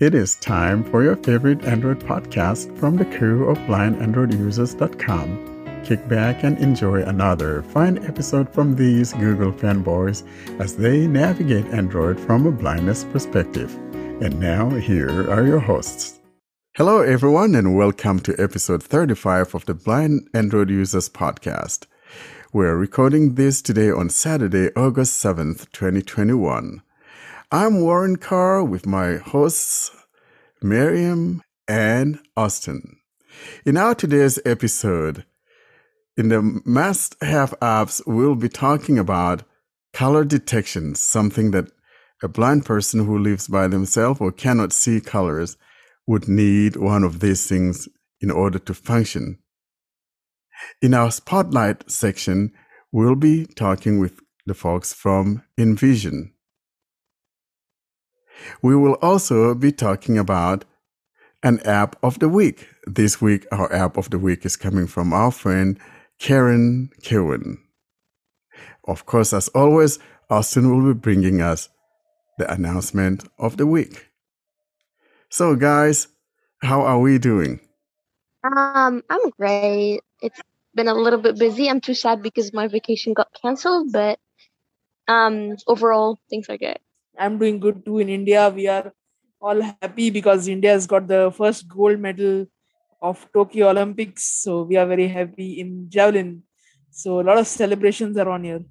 It is time for your favorite Android podcast from the crew of blindandroidusers.com. Kick back and enjoy another fine episode from these Google fanboys as they navigate Android from a blindness perspective. And now, here are your hosts. Hello, everyone, and welcome to episode 35 of the Blind Android Users Podcast. We're recording this today on Saturday, August 7th, 2021. I'm Warren Carr with my hosts, Miriam and Austin. In our today's episode, in the must have apps, we'll be talking about color detection, something that a blind person who lives by themselves or cannot see colors would need one of these things in order to function. In our spotlight section, we'll be talking with the folks from Envision. We will also be talking about an app of the week. This week, our app of the week is coming from our friend Karen Kewen. Of course, as always, Austin will be bringing us the announcement of the week. So, guys, how are we doing? Um, I'm great. It's been a little bit busy. I'm too sad because my vacation got canceled, but um, overall things are good. I'm doing good too. In India, we are all happy because India has got the first gold medal of Tokyo Olympics. So we are very happy in javelin. So a lot of celebrations are on here.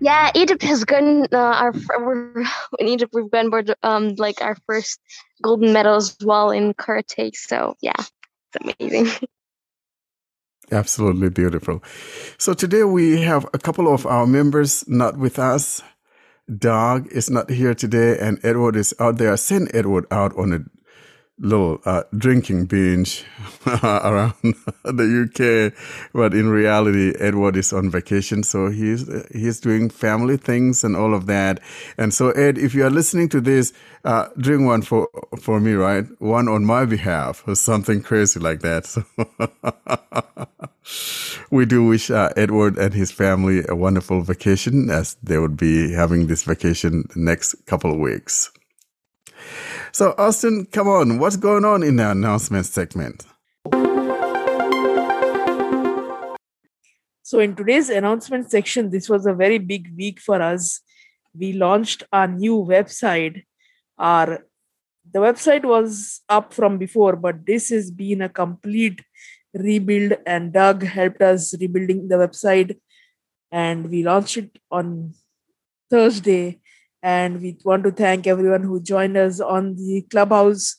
Yeah, Egypt has gotten uh, our in Egypt we've gotten um like our first golden medal as well in karate. So yeah, it's amazing. Absolutely beautiful. So today we have a couple of our members not with us. Doug is not here today, and Edward is out there. Send Edward out on a little uh, drinking binge around the UK, but in reality, Edward is on vacation, so he's he's doing family things and all of that. And so, Ed, if you are listening to this, uh, drink one for for me, right? One on my behalf, or something crazy like that. So we do wish uh, Edward and his family a wonderful vacation, as they would be having this vacation next couple of weeks. So, Austin, come on, what's going on in the announcement segment? So, in today's announcement section, this was a very big week for us. We launched our new website. Our the website was up from before, but this has been a complete rebuild, and Doug helped us rebuilding the website, and we launched it on Thursday and we want to thank everyone who joined us on the clubhouse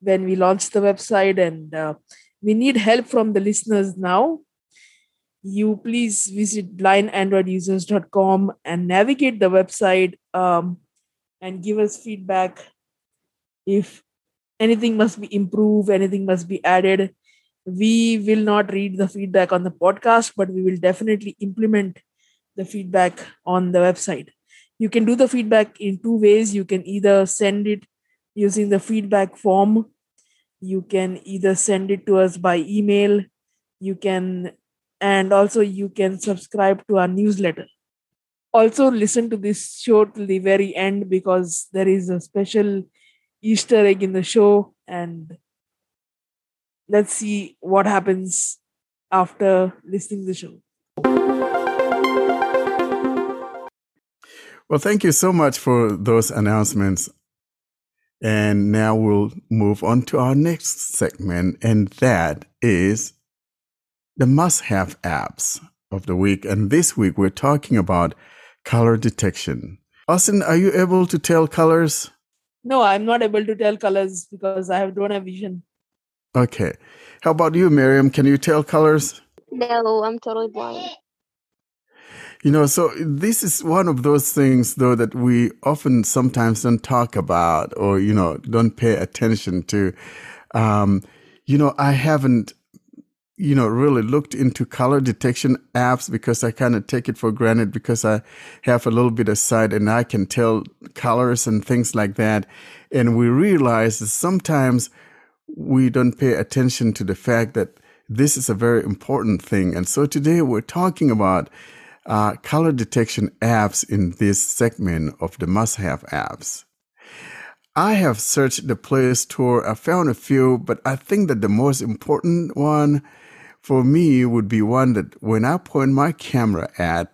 when we launched the website. And uh, we need help from the listeners now. You please visit blindandroidusers.com and navigate the website um, and give us feedback if anything must be improved, anything must be added. We will not read the feedback on the podcast, but we will definitely implement the feedback on the website. You can do the feedback in two ways. You can either send it using the feedback form. You can either send it to us by email. You can and also you can subscribe to our newsletter. Also listen to this show till the very end because there is a special easter egg in the show and let's see what happens after listening to the show Well, thank you so much for those announcements. And now we'll move on to our next segment, and that is the must have apps of the week. And this week we're talking about color detection. Austin, are you able to tell colors? No, I'm not able to tell colors because I have don't have vision. Okay. How about you, Miriam? Can you tell colors? No, I'm totally blind. You know, so this is one of those things, though, that we often sometimes don't talk about or, you know, don't pay attention to. Um, you know, I haven't, you know, really looked into color detection apps because I kind of take it for granted because I have a little bit of sight and I can tell colors and things like that. And we realize that sometimes we don't pay attention to the fact that this is a very important thing. And so today we're talking about uh, color detection apps in this segment of the must have apps. I have searched the Play Store. I found a few, but I think that the most important one for me would be one that when I point my camera at,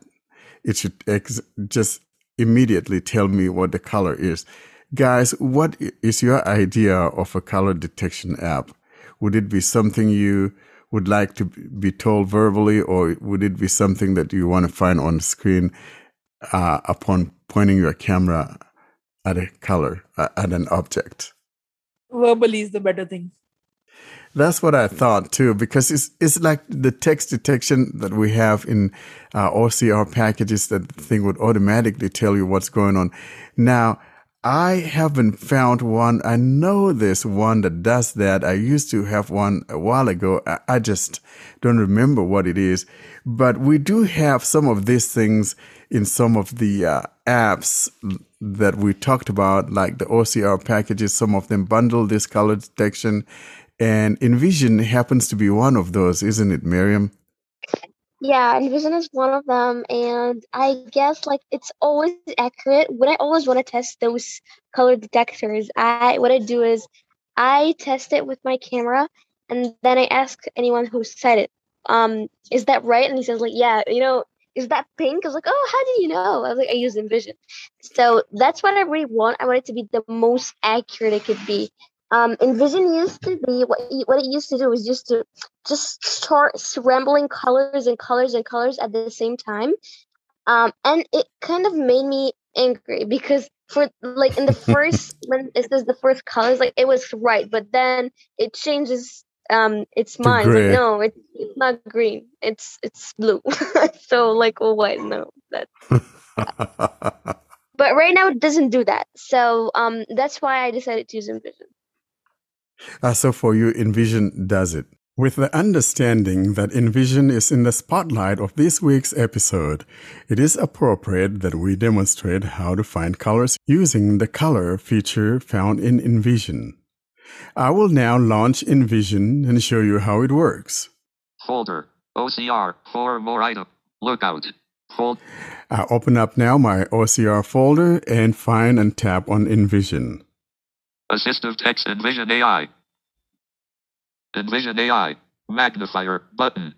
it should ex- just immediately tell me what the color is. Guys, what is your idea of a color detection app? Would it be something you would like to be told verbally, or would it be something that you want to find on the screen uh, upon pointing your camera at a color, uh, at an object? Verbally is the better thing. That's what I thought too, because it's it's like the text detection that we have in uh, OCR packages. That thing would automatically tell you what's going on. Now, I haven't found one. I know there's one that does that. I used to have one a while ago. I, just don't remember what it is. But we do have some of these things in some of the uh, apps that we talked about, like the OCR packages. Some of them bundle this color detection and Envision happens to be one of those, isn't it, Miriam? Yeah, Envision is one of them, and I guess like it's always accurate. When I always want to test those color detectors, I what I do is I test it with my camera, and then I ask anyone who said it, um, is that right? And he says like, yeah, you know, is that pink? I was like, oh, how do you know? I was like, I use Envision. So that's what I really want. I want it to be the most accurate it could be. Um, Envision used to be what what it used to do was just to just start scrambling colors and colors and colors at the same time, um, and it kind of made me angry because for like in the first when it says the first colors like it was right, but then it changes um its mind. Like, no, it's, it's not green. It's it's blue. so like, well, what? No, that. but right now it doesn't do that. So um that's why I decided to use Envision. Uh, so for you, Envision does it. With the understanding that Envision is in the spotlight of this week's episode, it is appropriate that we demonstrate how to find colors using the color feature found in Envision. I will now launch Envision and show you how it works. Folder, OCR, for more item, lookout, fold. I open up now my OCR folder and find and tap on Envision. Assistive text Envision AI. Envision AI. Magnifier button.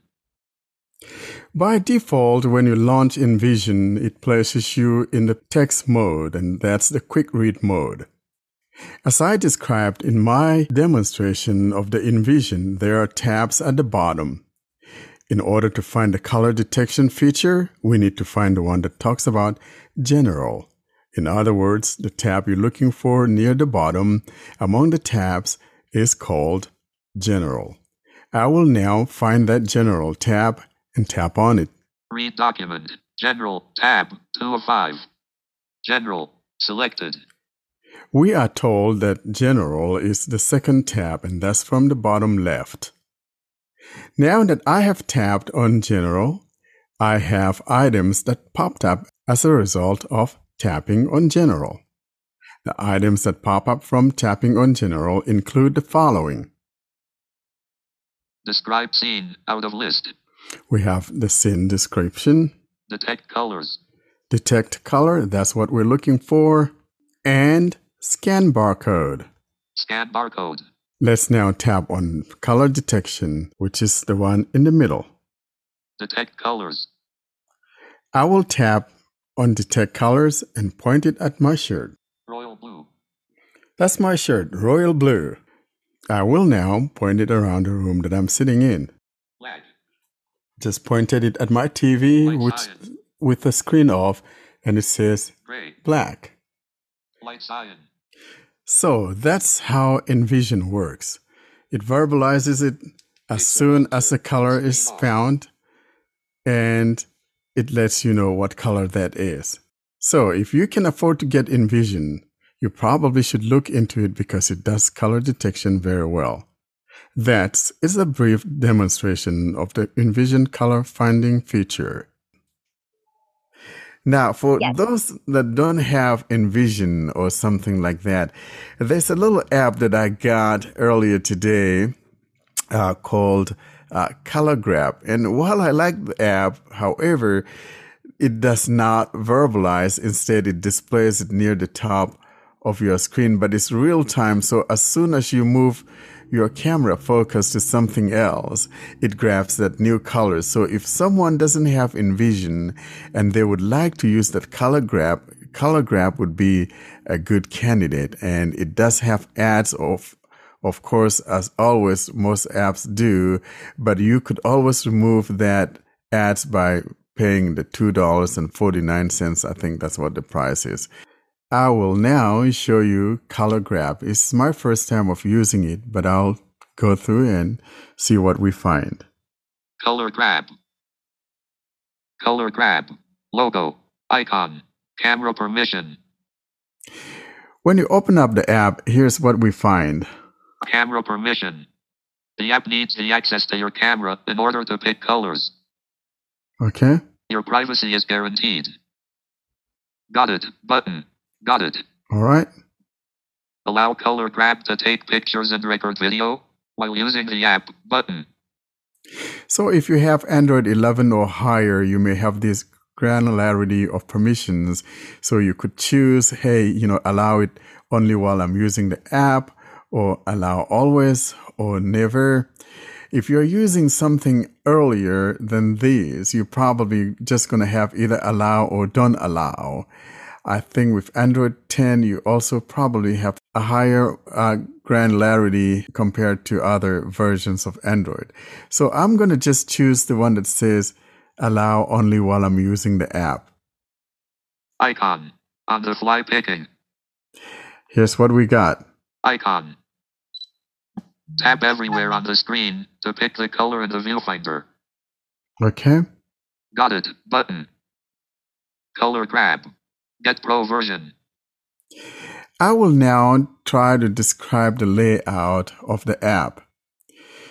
By default, when you launch Envision, it places you in the text mode, and that's the quick read mode. As I described in my demonstration of the Envision, there are tabs at the bottom. In order to find the color detection feature, we need to find the one that talks about General. In other words, the tab you're looking for near the bottom among the tabs is called General. I will now find that General tab and tap on it. Read document. General tab 2 of 5. General selected. We are told that General is the second tab and that's from the bottom left. Now that I have tapped on General, I have items that popped up as a result of tapping on General. The items that pop up from tapping on General include the following. Describe scene out of list. We have the scene description. Detect colors. Detect color, that's what we're looking for. And scan barcode. Scan barcode. Let's now tap on color detection, which is the one in the middle. Detect colors. I will tap on detect colors and point it at my shirt. Royal blue. That's my shirt, royal blue. I will now point it around the room that I'm sitting in. Black. Just pointed it at my TV Light which, with the screen off and it says Gray. black. Light cyan. So that's how Envision works. It verbalizes it as soon as the color is found and it lets you know what color that is. So if you can afford to get Envision, you probably should look into it because it does color detection very well. That is a brief demonstration of the Envision color finding feature. Now, for Yes. those that don't have Envision or something like that, there's a little app that I got earlier today uh, called uh, Color Grab. And while I like the app, however, it does not verbalize. Instead, it displays it near the top of your screen, but it's real time. So as soon as you move your camera focus to something else, it grabs that new color. So if someone doesn't have Envision and they would like to use that color grab, color grab would be a good candidate. And it does have ads of of course, as always, most apps do, but you could always remove that ads by paying the $2.49. I think that's what the price is. I will now show you color grab. It's my first time of using it, but I'll go through and see what we find. Color grab. Color grab. Logo. Icon. Camera permission. When you open up the app, here's what we find. Camera permission. The app needs the access to your camera in order to pick colors. Okay. Your privacy is guaranteed. Got it. Button. Got it. All right. Allow color grab to take pictures and record video while using the app button. So if you have Android 11 or higher, you may have this granularity of permissions. So you could choose, hey, you know, allow it only while I'm using the app or allow always or never. If you're using something earlier than these, you're probably just going to have either allow or don't allow. I think with Android 10, you also probably have a higher uh, granularity compared to other versions of Android. So I'm going to just choose the one that says allow only while I'm using the app. Icon. On the fly picking. Here's what we got. Icon. Tap everywhere on the screen to pick the color in the viewfinder. Okay. Got it. Button. Color grab. Get Pro version. I will now try to describe the layout of the app.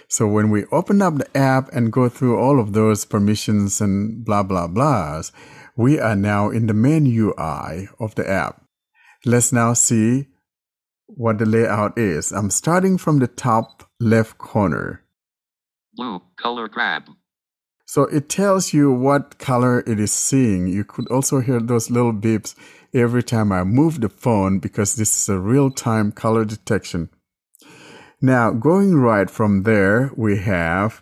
So when we open up the app and go through all of those permissions and blah, blah, blahs, we are now in the main UI of the app. Let's now see what the layout is. I'm starting from the top left corner. Blue, color grab. So it tells you what color it is seeing. You could also hear those little beeps every time I move the phone because this is a real time color detection. Now, going right from there, we have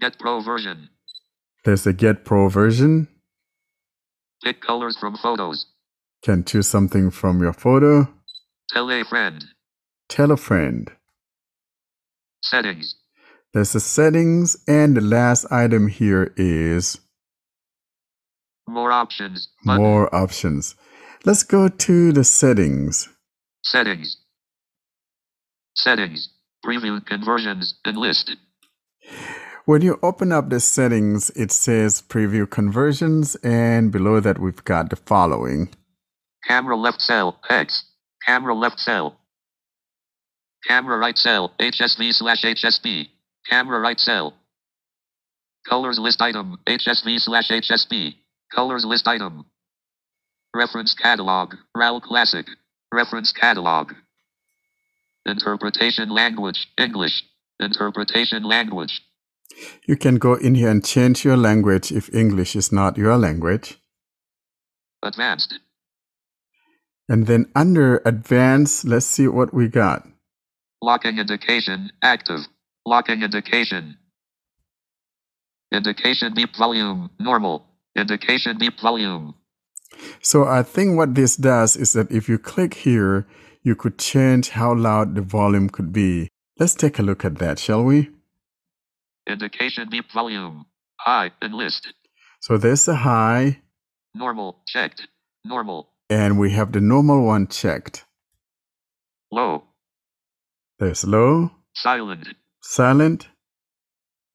Get Pro version. there's a Get Pro version. Pick colors from photos. Can choose something from your photo. Tell a friend. Tell a friend. Settings. There's the settings, and the last item here is More options. Button. more options. Let's go to the settings. Settings. Settings. Preview conversions and list. When you open up the settings, it says preview conversions, and below that, we've got the following. Camera left cell. X. Camera left cell. Camera right cell. HSV slash HSB. Camera right cell. Colors list item. HSV slash HSB. Colors list item. Reference catalog. RAL Classic. Reference catalog. Interpretation language. English. Interpretation language. You can go in here and change your language if English is not your language. Advanced. And then under advanced, let's see what we got. Locking indication active. Locking indication. Indication deep volume normal. Indication deep volume. So I think what this does is that if you click here, you could change how loud the volume could be. Let's take a look at that, shall we? Indication deep volume. High and list. So there's a high, Normal checked. Normal. And we have the normal one checked. Low. There's low, Silent. silent,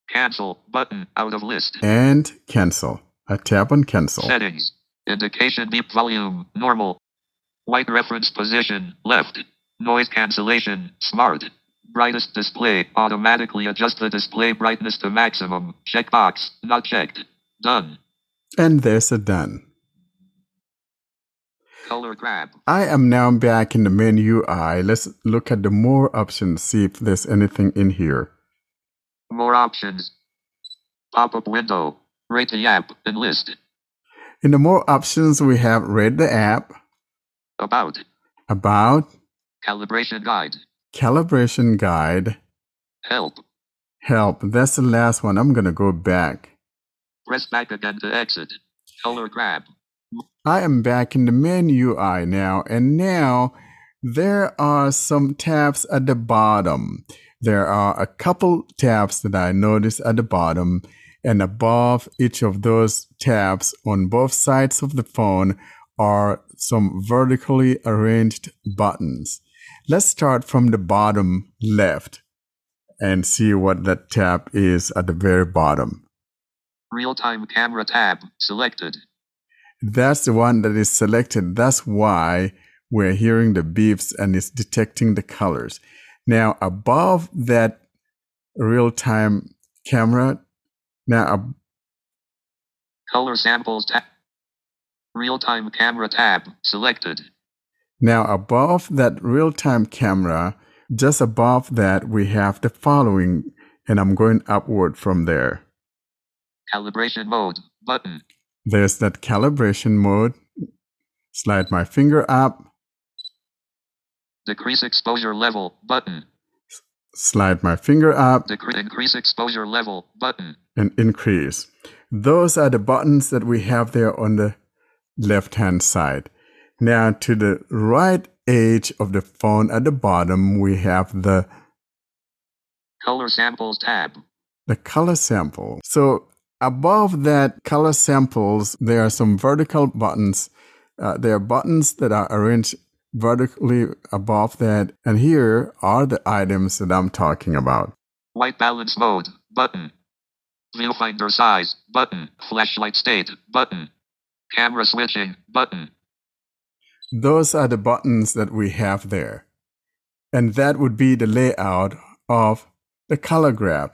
Cancel button out of list. and cancel. I tap on cancel. Settings. Indication beep volume normal. White reference position left. Noise cancellation smart. Brightest display automatically adjust the display brightness to maximum. Checkbox not checked. Done. And there's a done. Color grab. I am now back in the main UI. Let's look at the more options, see if there's anything in here. More options. Pop up window. Rate the app and list. In the more options, we have read the app, About. About calibration guide, calibration guide. help. Help. That's the last one. I'm going to go back. Press back again to exit. Color grab. I am back in the main UI now, and now there are some tabs at the bottom. There are a couple tabs that I noticed at the bottom, and above each of those tabs on both sides of the phone are some vertically arranged buttons. Let's start from the bottom left and see what that tab is at the very bottom. Real time camera tab selected. That's the one that is selected. That's why we're hearing the beeps and it's detecting the colors. Now, above that real time camera, now ab- Color samples tab. Real time camera tab selected. now above that real time camera, just above that, we have the following, and I'm going upward from there. Calibration mode button. There's that calibration mode. Slide my finger up, Decrease exposure level button. slide my finger up, Decre- increase exposure level button. and increase. Those are the buttons that we have there on the left hand side. Now, to the right edge of the phone at the bottom, we have the, Color samples tab. the color sample. So, above that color samples, there are some vertical buttons. Uh, there are buttons that are arranged vertically above that. And here are the items that I'm talking about. White balance mode button. Viewfinder size button. Flashlight state button. Camera switching button. Those are the buttons that we have there. And that would be the layout of the color grab.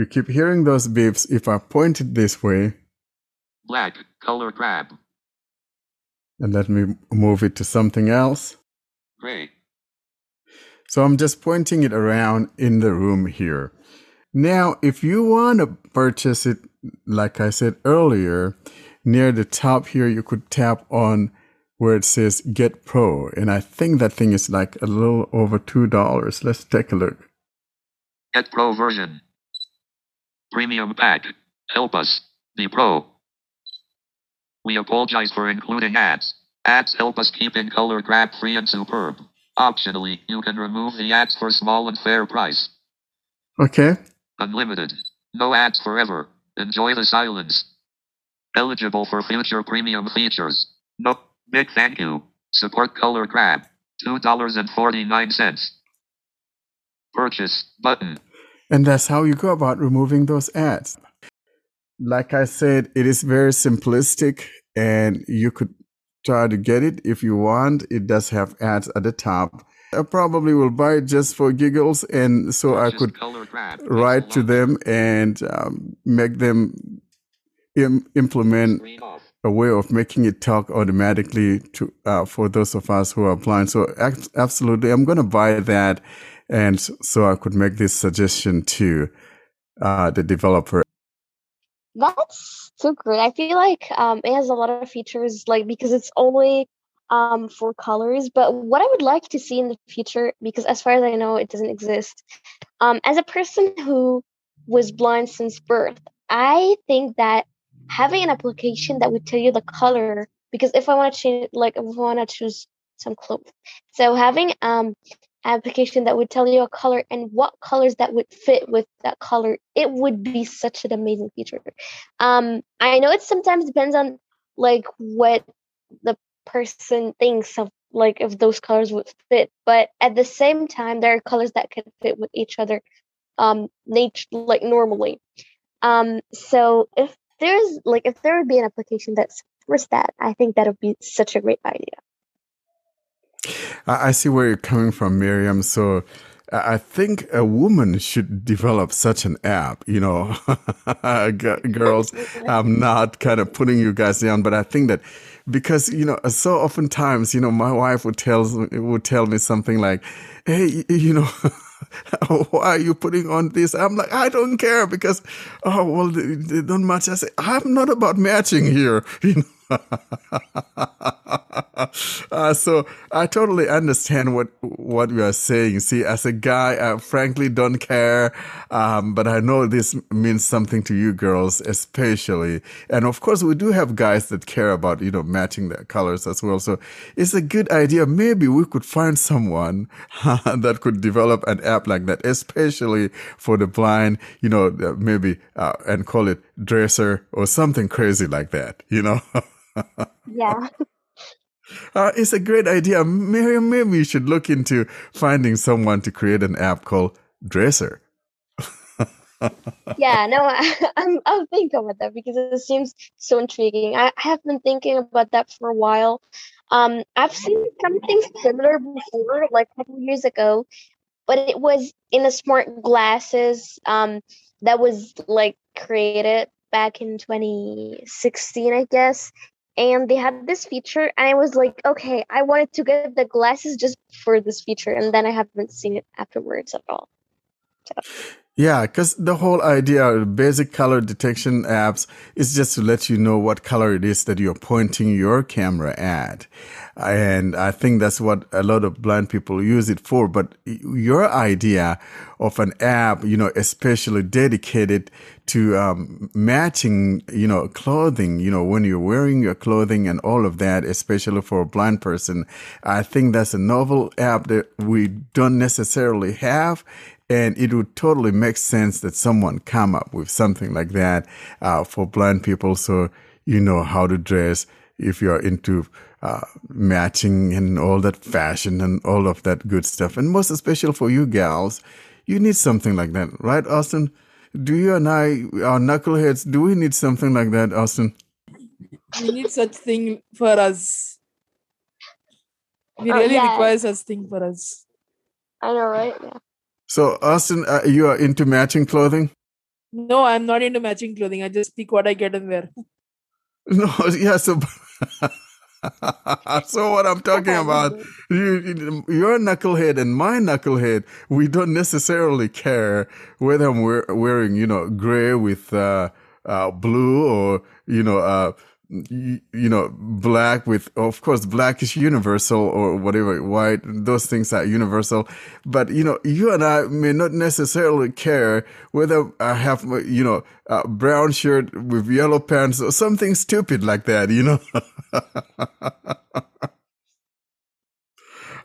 You keep hearing those beeps. If I point it this way, Black color grab. and let me move it to something else. Gray. So I'm just pointing it around in the room here. Now, if you want to purchase it, like I said earlier, near the top here, you could tap on where it says Get Pro. And I think that thing is like a little over $2. Let's take a look. Get Pro version. Premium pack. Help us. Be Pro. We apologize for including ads. Ads help us keep in color grab free and superb. Optionally, you can remove the ads for small and fair price. Okay. Unlimited. No ads forever. Enjoy the silence. Eligible for future premium features. No. Big thank you. Support color grab. $2.49. Purchase button. And that's how you go about removing those ads. Like I said, it is very simplistic and you could try to get it if you want. It does have ads at the top. I probably will buy it just for giggles and so I could write to them and um, make them Im- implement a way of making it talk automatically to uh, for those of us who are blind. So absolutely, I'm going to buy that, and so I could make this suggestion to uh, the developer. That's so great. I feel like um, it has a lot of features, like because it's only um, for colors. But what I would like to see in the future, because as far as I know, it doesn't exist. Um, as a person who was blind since birth, I think that having an application that would tell you the color, because if I want to change, like if I want to choose some clothes, so having um application that would tell you a color and what colors that would fit with that color, it would be such an amazing feature. Um, I know it sometimes depends on like what the person thinks of like if those colors would fit, but at the same time, there are colors that can fit with each other, um, nature like normally. Um, so if there's like if there would be an application that's supports that, I think that would be such a great idea. I, see where you're coming from, Miriam. So. I I think a woman should develop such an app, you know, girls. I'm not kind of putting you guys down, but I think that because you know, so oftentimes, you know, my wife would tell would tell me something like, "Hey, you know, why are you putting on this?" I'm like, "I don't care because, oh well, they, they don't match." I say, "I'm not about matching here," you know. uh, so I totally understand what what you are saying. See, as a guy, I frankly don't care, um, but I know this means something to you girls, especially. And of course, we do have guys that care about you know matching their colors as well. So it's a good idea. Maybe we could find someone that could develop an app like that, especially for the blind. You know, maybe uh, and call it dresser or something crazy like that. You know. Yeah. Uh, it's a great idea. Miriam, maybe you should look into finding someone to create an app called Dresser. yeah, no, I, I'm I'll think about that because it seems so intriguing. I, I have been thinking about that for a while. Um, I've seen something similar before, like a couple years ago, but it was in a smart glasses um that was like created back in 2016, I guess and they had this feature and i was like okay i wanted to get the glasses just for this feature and then i haven't seen it afterwards at all so. Yeah because the whole idea of basic color detection apps is just to let you know what color it is that you're pointing your camera at and I think that's what a lot of blind people use it for. But your idea of an app, you know, especially dedicated to um, matching, you know, clothing, you know, when you're wearing your clothing and all of that, especially for a blind person, I think that's a novel app that we don't necessarily have. And it would totally make sense that someone come up with something like that uh, for blind people, so you know how to dress if you're into uh, matching and all that fashion and all of that good stuff. And most especially for you gals, you need something like that, right, Austin? Do you and I, our knuckleheads, do we need something like that, Austin? We need such thing for us. We Oh, really yeah. require such thing for us. i know right yeah So, Austin, uh, you are into matching clothing? No, I'm not into matching clothing. I just pick what I get and wear. No, yeah. So, so what I'm talking about, you, you- your knucklehead and my knucklehead, we don't necessarily care whether I'm wear, wearing, you know, gray with uh, uh, blue or you know, uh, you, know, black with, of course, black is universal or whatever, white. Those things are universal. But you know, you and I may not necessarily care whether I have, you know, a brown shirt with yellow pants or something stupid like that. You know.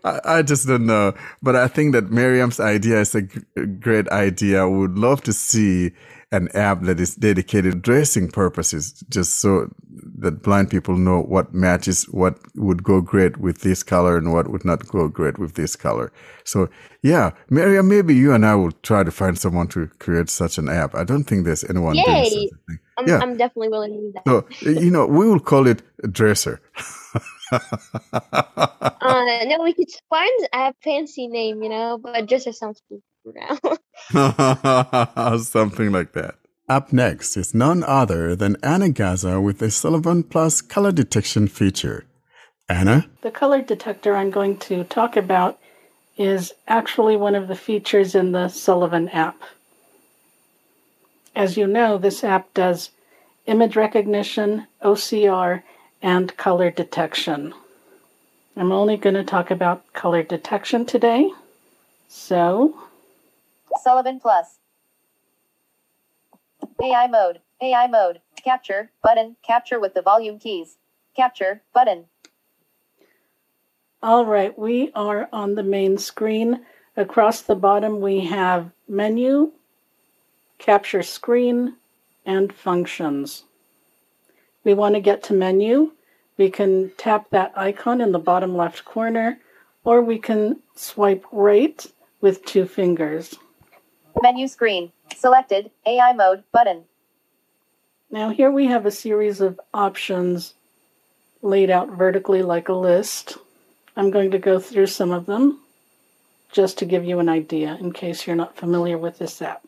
I, just don't know. But I think that Miriam's idea is a g- great idea. I would love to see an app that is dedicated to dressing purposes, just so that blind people know what matches, what would go great with this color and what would not go great with this color. So yeah, Maria, maybe you and I will try to find someone to create such an app. I don't think there's anyone doing Yay! such a thing. I'm, Yeah. I'm definitely willing to do that So, you know, we will call it a dresser. uh no we could find a fancy name you know but dresser sounds cool now Something like that. Up next is none other than Anna Gaza with the Sullivan Plus color detection feature. Anna? The color detector I'm going to talk about is actually one of the features in the Sullivan app. As you know, this app does image recognition, OCR, and color detection. I'm only going to talk about color detection today. So, Sullivan Plus. AI mode. AI mode. Capture. Button. Capture with the volume keys. Capture. Button. all right, we are on the main screen. Across the bottom, we have menu, capture screen, and functions. We want to get to menu. We can tap that icon in the bottom left corner, or we can swipe right with two fingers. Menu screen. Selected. AI mode. Button. Now, here we have a series of options laid out vertically like a list. I'm going to go through some of them just to give you an idea in case you're not familiar with this app.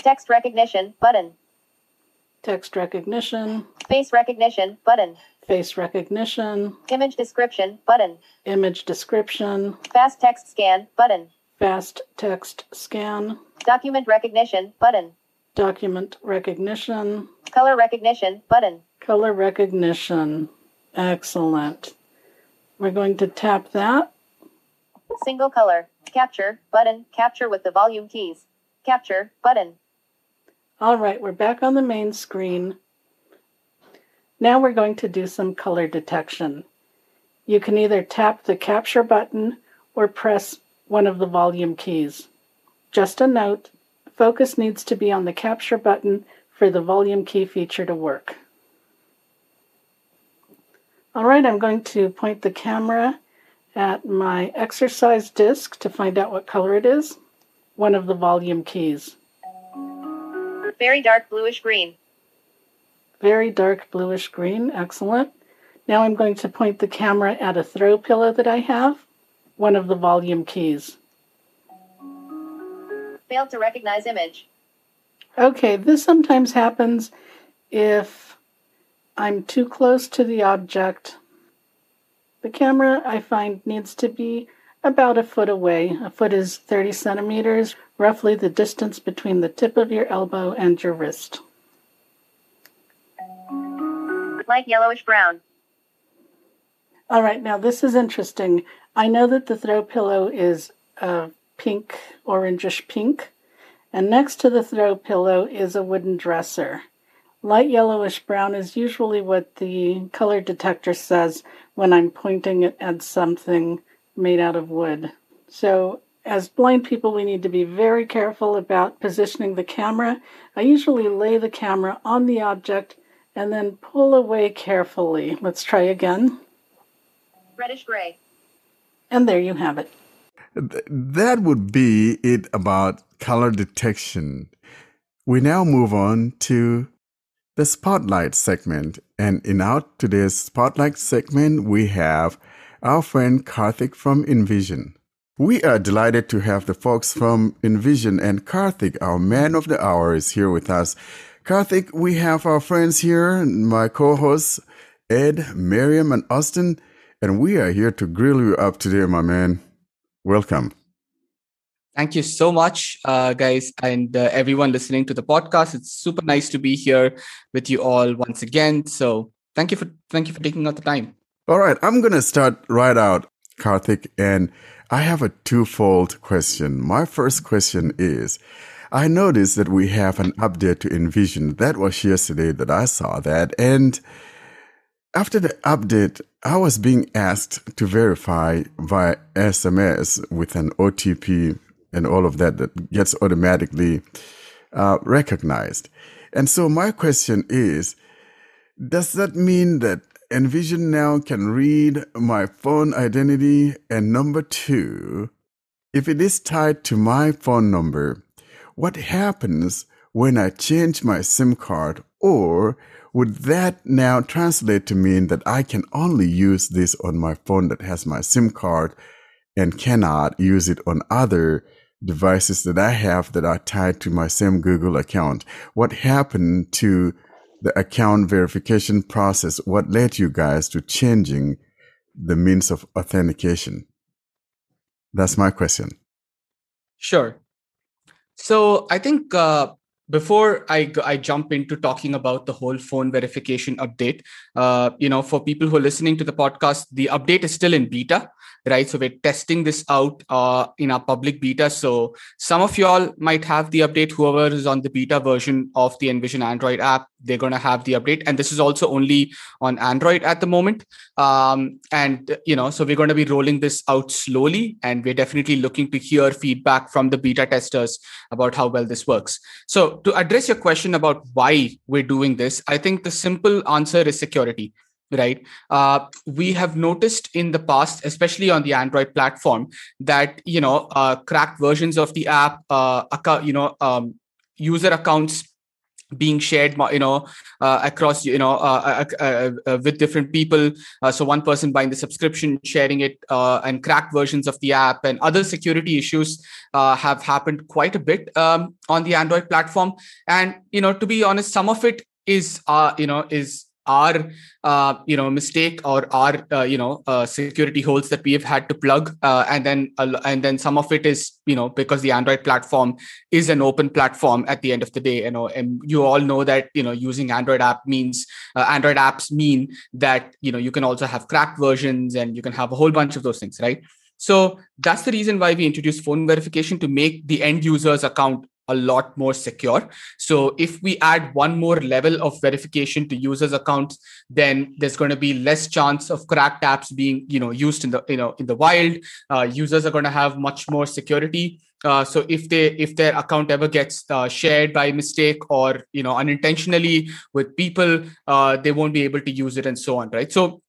Text recognition. Button. Text recognition, Face recognition. Button. face recognition, Image description. Button. image description, Fast text scan. Button. Fast text scan, Document recognition. Button. document recognition, Color recognition. Button. color recognition. Excellent. We're going to tap that. Single color. Capture. Button. Capture with the volume keys. Capture. Button. All right, we're back on the main screen. Now we're going to do some color detection. You can either tap the capture button or press one of the volume keys. Just a note, focus needs to be on the capture button for the volume key feature to work. All right, I'm going to point the camera at my exercise disc to find out what color it is, one of the volume keys. Very dark bluish green. Very dark bluish green, excellent. Now I'm going to point the camera at a throw pillow that I have, one of the volume keys. Failed to recognize image. Okay, this sometimes happens if I'm too close to the object. The camera, I find, needs to be about a foot away. A foot is 30 centimeters, roughly the distance between the tip of your elbow and your wrist. Light yellowish brown. All right, now this is interesting. I know that the throw pillow is a pink, orangish pink, and next to the throw pillow is a wooden dresser. Light yellowish brown is usually what the color detector says when I'm pointing it at something made out of wood. So, as blind people, we need to be very careful about positioning the camera. I usually lay the camera on the object and then pull away carefully. Let's try again. Reddish gray. And there you have it. That would be it about color detection. We now move on to the spotlight segment. And in our today's spotlight segment, we have our friend Karthik from Envision. We are delighted to have the folks from Envision and Karthik, our man of the hour, is here with us. Karthik, we have our friends here, my co-hosts, Ed, Miriam, and Austin, and we are here to grill you up today, my man. Welcome. Thank you so much, uh, guys, and uh, everyone listening to the podcast. It's super nice to be here with you all once again. So, thank you for thank you for taking out the time. All right, I'm gonna start right out, Karthik, and I have a twofold question. My first question is. I noticed that we have an update to Envision. That was yesterday that I saw that. And after the update, I was being asked to verify via SMS with an OTP and all of that that gets automatically uh, recognized. And so my question is, does that mean that Envision now can read my phone identity? And number two, if it is tied to my phone number, what happens when I change my SIM card? Or would that now translate to mean that I can only use this on my phone that has my SIM card and cannot use it on other devices that I have that are tied to my same Google account? What happened to the account verification process? What led you guys to changing the means of authentication? That's my question. Sure. So I think uh, before I, I jump into talking about the whole phone verification update, uh, you know, for people who are listening to the podcast, the update is still in beta right? So we're testing this out uh, in our public beta. So some of y'all might have the update. Whoever is on the beta version of the Envision Android app, they're going to have the update. And this is also only on Android at the moment. Um, and, you know, so we're going to be rolling this out slowly. And we're definitely looking to hear feedback from the beta testers about how well this works. So to address your question about why we're doing this, I think the simple answer is security right? Uh, we have noticed in the past especially on the android platform that you know uh, cracked versions of the app uh, account, you know um, user accounts being shared you know uh, across you know uh, uh, uh with different people. Uh, so one person buying the subscription sharing it uh, and cracked versions of the app and other security issues have happened quite a bit um, on the android platform. And you know to be honest some of it is uh you know is our uh, you know mistake or our uh, you know uh, security holes that we have had to plug uh, and then and then some of it is you know because the android platform is an open platform at the end of the day you know and you all know that you know using android app means uh, android apps mean that you know you can also have cracked versions and you can have a whole bunch of those things right? So that's the reason why we introduced phone verification to make the end user's account a lot more secure. So if we add one more level of verification to users' accounts, then there's going to be less chance of cracked apps being, you know, used in the, you know, in the wild. Uh, users are going to have much more security. Uh, so if they if their account ever gets uh, shared by mistake or you know unintentionally with people, uh, they won't be able to use it and so on, right? So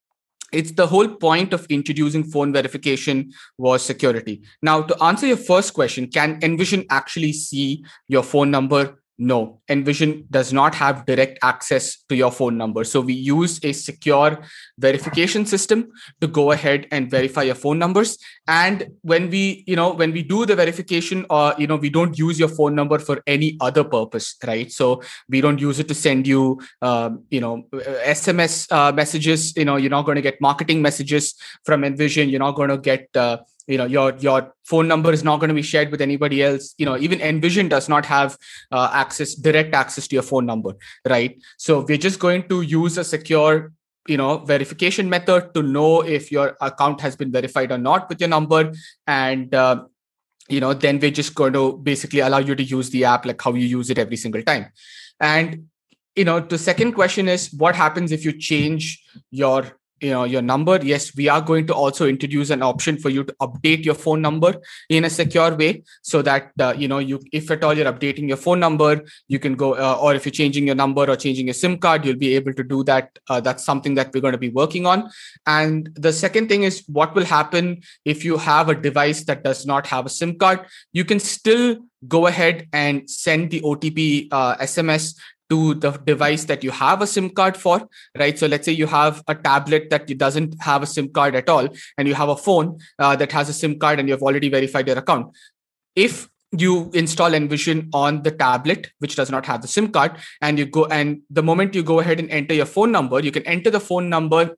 it's the whole point of introducing phone verification was security. Now, to answer your first question, can Envision actually see your phone number? No, Envision does not have direct access to your phone number. So we use a secure verification system to go ahead and verify your phone numbers. And when we, you know, when we do the verification, uh, you know, we don't use your phone number for any other purpose, right? So we don't use it to send you, um, you know, SMS uh, messages. You know, you're not going to get marketing messages from Envision. You're not going to get uh, you know your your phone number is not going to be shared with anybody else. You know even envision does not have uh, access direct access to your phone number right? So we're just going to use a secure you know verification method to know if your account has been verified or not with your number. And uh, you know then we're just going to basically allow you to use the app like how you use it every single time. And you know the second question is what happens if you change your you know your number. Yes we are going to also introduce an option for you to update your phone number in a secure way so that uh, you know you if at all you're updating your phone number you can go uh, or if you're changing your number or changing your sim card you'll be able to do that. Uh, that's something that we're going to be working on. And the second thing is what will happen if you have a device that does not have a sim card? You can still go ahead and send the otp sms uh, to the device that you have a sim card for right? So let's say you have a tablet that doesn't have a sim card at all and you have a phone uh, that has a sim card and you've already verified your account. If you install envision on the tablet which does not have the sim card and you go and the moment you go ahead and enter your phone number you can enter the phone number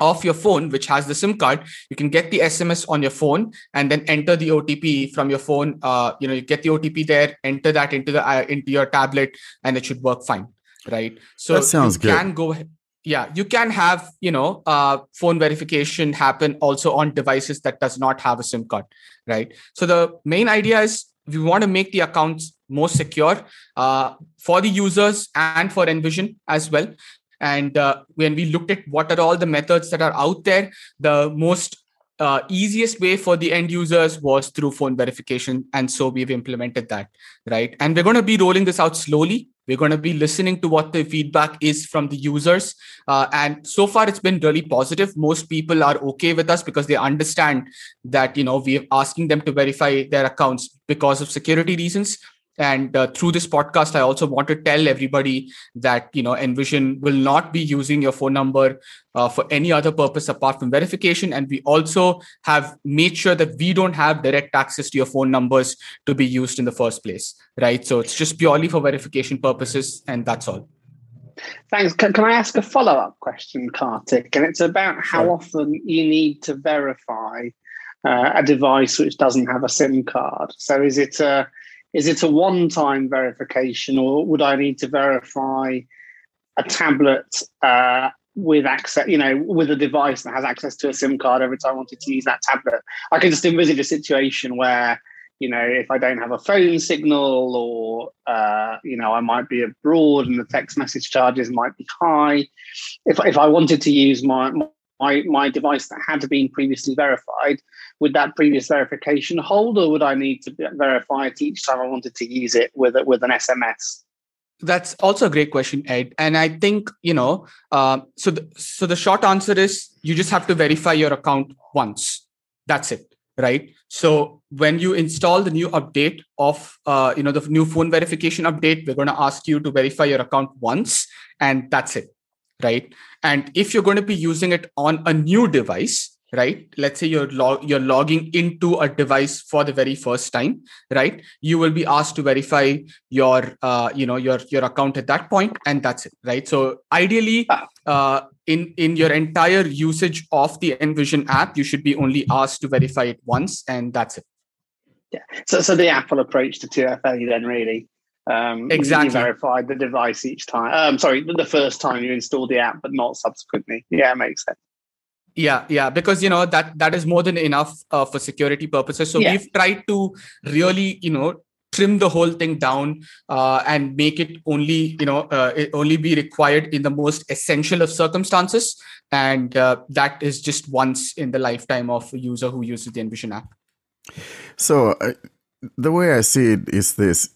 of your phone which has the sim card you can get the sms on your phone and then enter the otp from your phone. Uh, you know you get the otp there enter that into the uh, into your tablet and it should work fine right? So that sounds you good. can go yeah you can have you know uh, phone verification happen also on devices that does not have a sim card right? So the main idea is we want to make the accounts more secure uh, for the users and for envision as well and uh, when we looked at what are all the methods that are out there, the most uh, easiest way for the end users was through phone verification. And so we've implemented that, right? And we're going to be rolling this out slowly. We're going to be listening to what the feedback is from the users. Uh, and so far, it's been really positive. Most people are okay with us because they understand that, you know, we're asking them to verify their accounts because of security reasons and uh, through this podcast i also want to tell everybody that you know envision will not be using your phone number uh, for any other purpose apart from verification and we also have made sure that we don't have direct access to your phone numbers to be used in the first place right so it's just purely for verification purposes and that's all Thanks. Can, can I ask a follow up question, Karthik? And it's about how sure. often you need to verify uh, a device which doesn't have a SIM card. So is it a is it a one time verification or would I need to verify a tablet uh, with access, you know, with a device that has access to a SIM card every time I wanted to use that tablet? I can just envisage a situation where, you know, if I don't have a phone signal or, uh, you know, I might be abroad and the text message charges might be high. If, if I wanted to use my, my, my device that had been previously verified, would that previous verification hold, or would I need to verify it each time I wanted to use it with with an SMS? That's also a great question, Ed. And I think you know, uh, so so the short answer is you just have to verify your account once. That's it, right? So when you install the new update of uh, you know the new phone verification update, we're going to ask you to verify your account once, and that's it, right? And if you're going to be using it on a new device, right let's say you're log- you're logging into a device for the very first time right you will be asked to verify your uh, you know your your account at that point and that's it right so ideally uh, in in your entire usage of the envision app you should be only asked to verify it once and that's it Yeah. So, so the Apple approach to 2FA then really. Um, Exactly. You verified the device each time. Um, sorry, the first time you install the app, but not subsequently. Yeah, makes sense. yeah yeah because you know that that is more than enough uh, for security purposes so Yeah. we've tried to really you know trim the whole thing down uh, and make it only you know uh, it only be required in the most essential of circumstances and uh, that is just once in the lifetime of a user who uses the envision app So, uh, the way I see it is this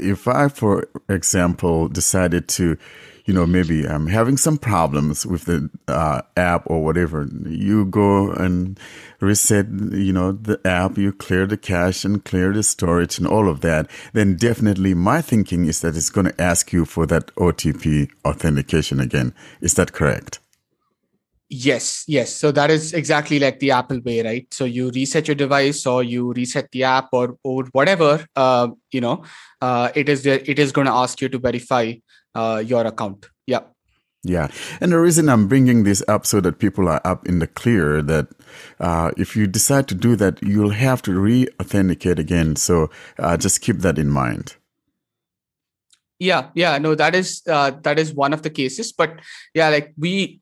if I, for example, decided to, you know, maybe I'm having some problems with the uh, app or whatever, you go and reset, you know, the app, you clear the cache and clear the storage and all of that, then definitely my thinking is that it's going to ask you for that OTP authentication again. Is that correct? Yes, yes. So that is exactly like the Apple way, right? So you reset your device or you reset the app or or whatever. Uh, you know, uh, it is there. It is going to ask you to verify uh, your account. Yeah. Yeah. And the reason I'm bringing this up so that people are up in the clear that uh, if you decide to do that, you'll have to re authenticate again. So uh, just keep that in mind. Yeah, yeah. No, that is uh, that is one of the cases. But yeah, like we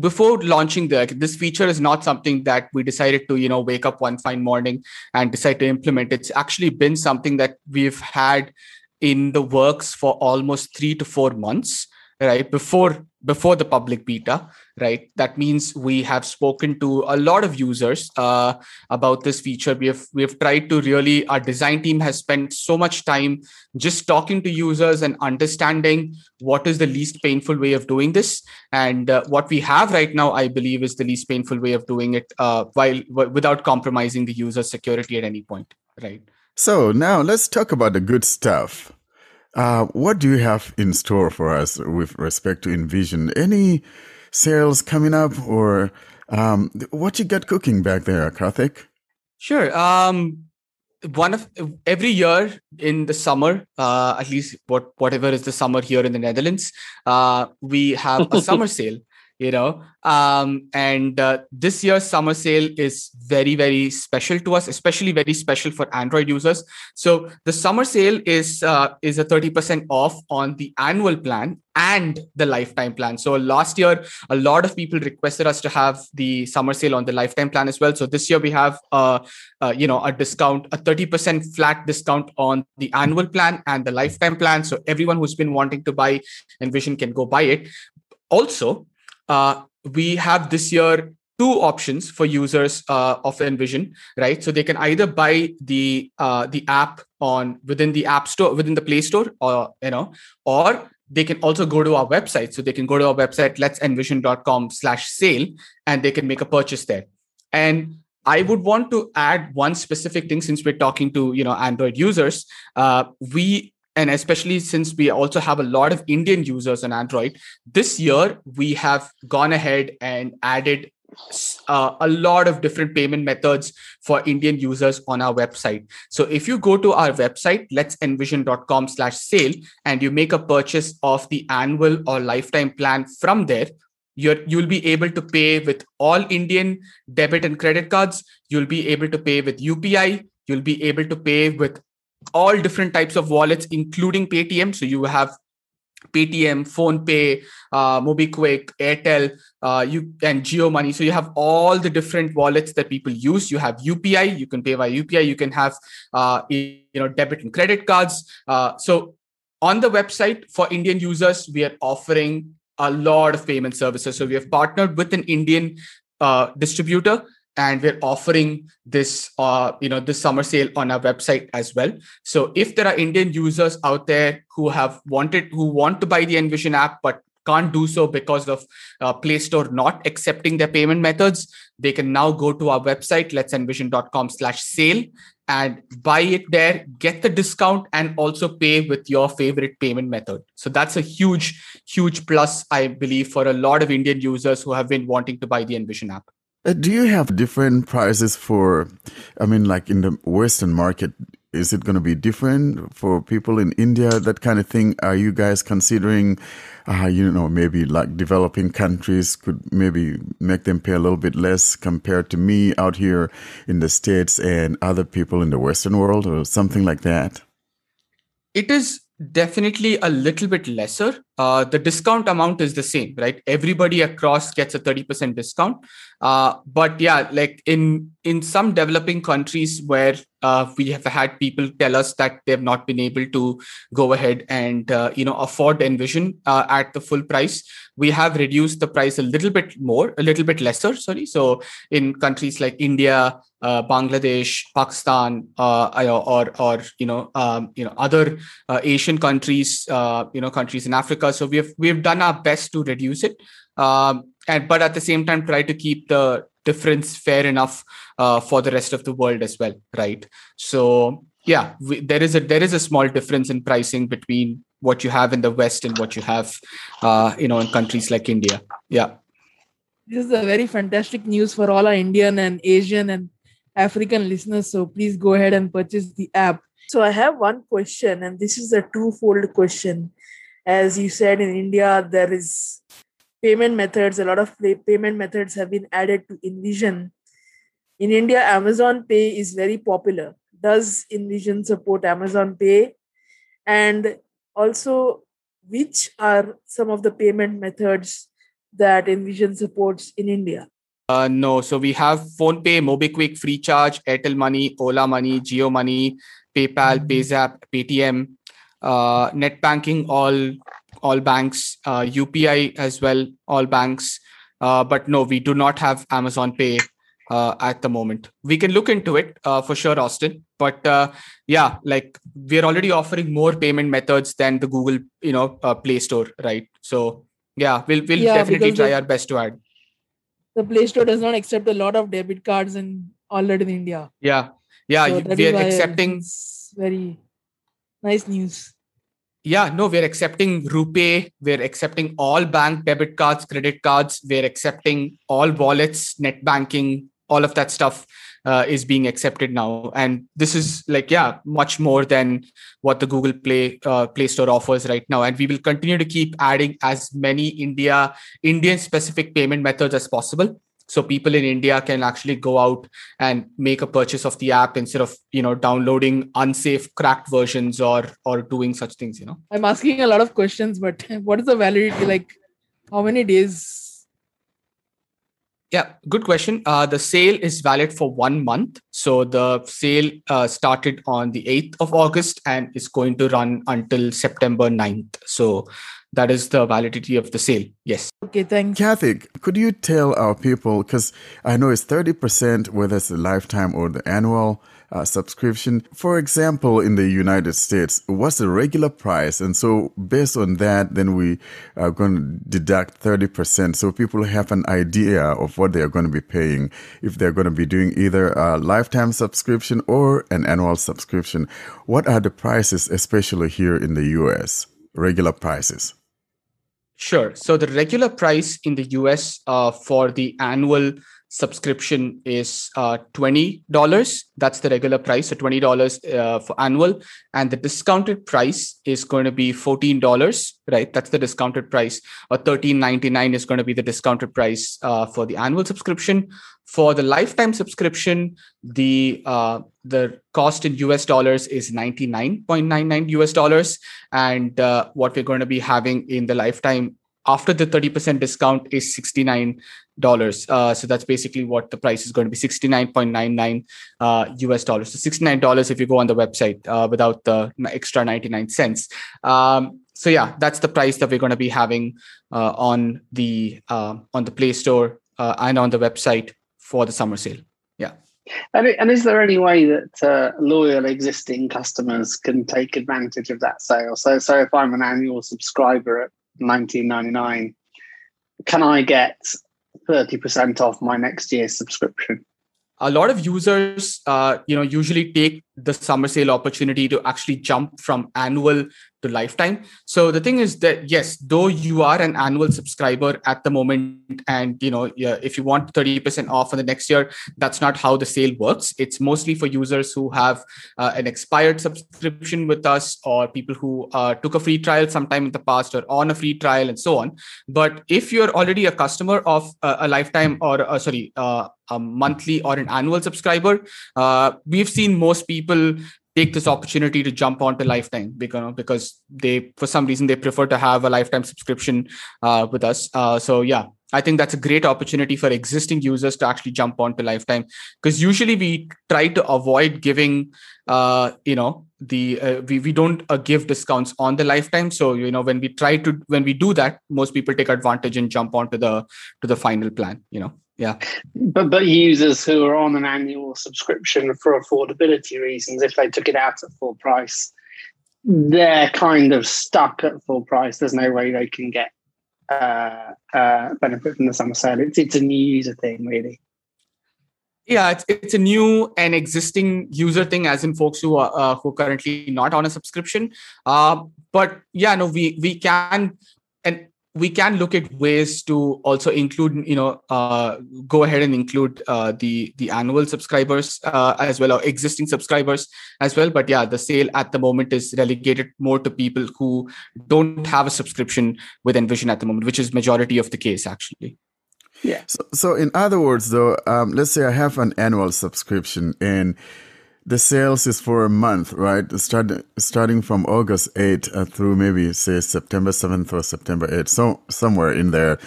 before launching the this feature is not something that we decided to you know wake up one fine morning and decide to implement. It's actually been something that we've had in the works for almost 3 to 4 months right? Before before the public beta right? That means we have spoken to a lot of users uh, about this feature. We have we have tried to really our design team has spent so much time just talking to users and understanding what is the least painful way of doing this. And uh, what we have right now i believe is the least painful way of doing it uh, while w- without compromising the user security at any point right? So now let's talk about the good stuff. Uh, what do you have in store for us with respect to Envision? Any sales coming up or um, what you got cooking back there, Karthik? Sure. Um, one of every year in the summer, uh, at least what whatever is the summer here in the Netherlands, uh, we have a summer sale. You know, um, and uh, this year's summer sale is very very special to us, especially very special for Android users. So the summer sale is uh, is a thirty percent off on the annual plan and the lifetime plan. So last year, a lot of people requested us to have the summer sale on the lifetime plan as well. So this year we have uh, uh, you know a discount a 30% flat discount on the annual plan and the lifetime plan so everyone who's been wanting to buy envision can go buy it also uh, we have this year two options for users uh, of envision right? So they can either buy the uh, the app on within the app store within the play store or you know or they can also go to our website. So they can go to our website let's letsenvision.com slash sale and they can make a purchase there. And I would want to add one specific thing since we're talking to you know Android users. Uh, we and especially since we also have a lot of Indian users on Android, this year we have gone ahead and added uh, a lot of different payment methods for Indian users on our website. So if you go to our website, let's letsenvision.com slash sale, and you make a purchase of the annual or lifetime plan from there, you're you'll be able to pay with all indian debit and credit cards you'll be able to pay with upi you'll be able to pay with all different types of wallets including paytm. So you have paytm PhonePe uh, MobiKwik airtel uh, you and Jio money. So you have all the different wallets that people use. You have upi you can pay via upi you can have uh, you know debit and credit cards. Uh, so on the website for indian users we are offering a lot of payment services. So we have partnered with an Indian uh, distributor, and we're offering this, uh, you know, this summer sale on our website as well. So if there are Indian users out there who have wanted, who want to buy the Envision app but can't do so because of uh, Play Store not accepting their payment methods, they can now go to our website, letsenvision.com slash sale and buy it there, get the discount and also pay with your favorite payment method. So that's a huge, huge plus, I believe, for a lot of Indian users who have been wanting to buy the Envision app. Uh, do you have different prices for, I mean, like in the Western market, is it going to be different for people in India, that kind of thing? Are you guys considering, uh, you know, maybe like developing countries could maybe make them pay a little bit less compared to me out here in the States and other people in the Western world or something like that? It is definitely a little bit lesser. Uh, the discount amount is the same, right? Everybody across gets a 30% discount. Uh, but yeah, like in in some developing countries where uh, we have had people tell us that they have not been able to go ahead and uh, you know afford Envision uh, at the full price, we have reduced the price a little bit more, a little bit lesser. Sorry. So in countries like India, uh, Bangladesh, Pakistan, uh, or or you know um, you know other uh, Asian countries, uh, you know countries in Africa. So we've we've done our best to reduce it, um, and but at the same time try to keep the difference fair enough for the rest of the world as well, right? So yeah, we, there is a there is a small difference in pricing between what you have in the West and what you have, uh, you know, in countries like India. Yeah. This is a very fantastic news for all our Indian and Asian and African listeners. So please go ahead and purchase the app. So I have one question, and this is a twofold question. As you said, in India, there is payment methods. A lot of payment methods have been added to Envision. In India, Amazon Pay is very popular. Does Envision support Amazon Pay? And also, which are some of the payment methods that Envision supports in India? Uh, no, so we have PhonePe, MobiKwik, FreeCharge, Airtel Money, Ola Money, Jio Money, PayPal, mm-hmm. PayZapp, Paytm, uh, net banking, all all banks, uh, UPI as well, all banks. Uh, but no, we do not have Amazon Pay uh, at the moment. We can look into it uh, for sure, Austin. But uh, yeah, like we're already offering more payment methods than the Google, you know, uh, Play Store, right? So yeah, we'll we'll yeah, definitely try our best to add. The Play Store does not accept a lot of debit cards in already in India. Yeah, yeah, so we are accepting. Very nice news. Yeah, no, we're accepting RuPay. We're accepting all bank debit cards, credit cards. We're accepting all wallets, net banking, all of that stuff uh, is being accepted now. And this is like yeah much more than what the google play uh, play store offers right now. And we will continue to keep adding as many india indian specific payment methods as possible. So people in india can actually go out and make a purchase of the app instead of you know downloading unsafe cracked versions or or doing such things you know? I'm asking a lot of questions but what is the validity? Like how many days yeah, good question. Uh, the sale is valid for one month. So the sale uh, started on the 8th of August and is going to run until September 9th. So that is the validity of the sale. Yes. Okay, thanks. Kathy, could you tell our people, because I know it's 30%, whether it's the lifetime or the annual, uh, subscription. For example, in the United States, what's the regular price? And so based on that, then we are going to deduct 30%. So people have an idea of what they're going to be paying if they're going to be doing either a lifetime subscription or an annual subscription. What are the prices, especially here in the US? Regular prices. Sure. So the regular price in the US uh, for the annual subscription is uh, $20 that's the regular price so $20 uh, for annual. And the discounted price is going to be $14 right? That's the discounted price. Or $13.99 is going to be the discounted price uh, for the annual subscription. For the lifetime subscription the uh, the cost in us dollars is 99.99 us dollars. And uh, what we're going to be having in the lifetime after the 30% discount is $69 uh, so that's basically what the price is going to be 69.99 uh, us dollars. So $69 if you go on the website uh, without the extra 99 cents. Um, so yeah that's the price that we're going to be having uh, on the uh, on the play store uh, and on the website for the summer sale. Yeah. And, and is there any way that loyal existing customers can take advantage of that sale? So so if i'm an annual subscriber at 1999 can i get 30% off my next year's subscription. A lot of users uh, you know usually take the summer sale opportunity to actually jump from annual to lifetime. So the thing is that yes, though you are an annual subscriber at the moment, and you know if you want thirty percent off for the next year, that's not how the sale works. It's mostly for users who have uh, an expired subscription with us, or people who uh, took a free trial sometime in the past, or on a free trial, and so on. But if you're already a customer of uh, a lifetime or uh, sorry uh, a monthly or an annual subscriber, uh, we've seen most people take this opportunity to jump onto lifetime because because they for some reason they prefer to have a lifetime subscription uh, with us. Uh, so yeah i think that's a great opportunity for existing users to actually jump onto lifetime because usually we try to avoid giving uh, you know the uh, we, we don't uh, give discounts on the lifetime. So you know when we try to when we do that most people take advantage and jump onto the to the final plan you know yeah. But but users who are on an annual subscription for affordability reasons, if they took it out at full price, they're kind of stuck at full price. There's no way they can get uh, uh, benefit from the summer sale. It's it's a new user thing, really. Yeah, it's it's a new and existing user thing, as in folks who are uh, who are currently not on a subscription. Uh, but yeah, no, we we can and we can look at ways to also include you know uh, go ahead and include uh, the the annual subscribers uh, as well or existing subscribers as well. But yeah the sale at the moment is relegated more to people who don't have a subscription with envision at the moment which is majority of the case actually. Yeah. So, so in other words though um, let's say i have an annual subscription and the sales is for a month, right? Start, starting from August 8th uh, through maybe say September 7th or September 8th, so somewhere in there.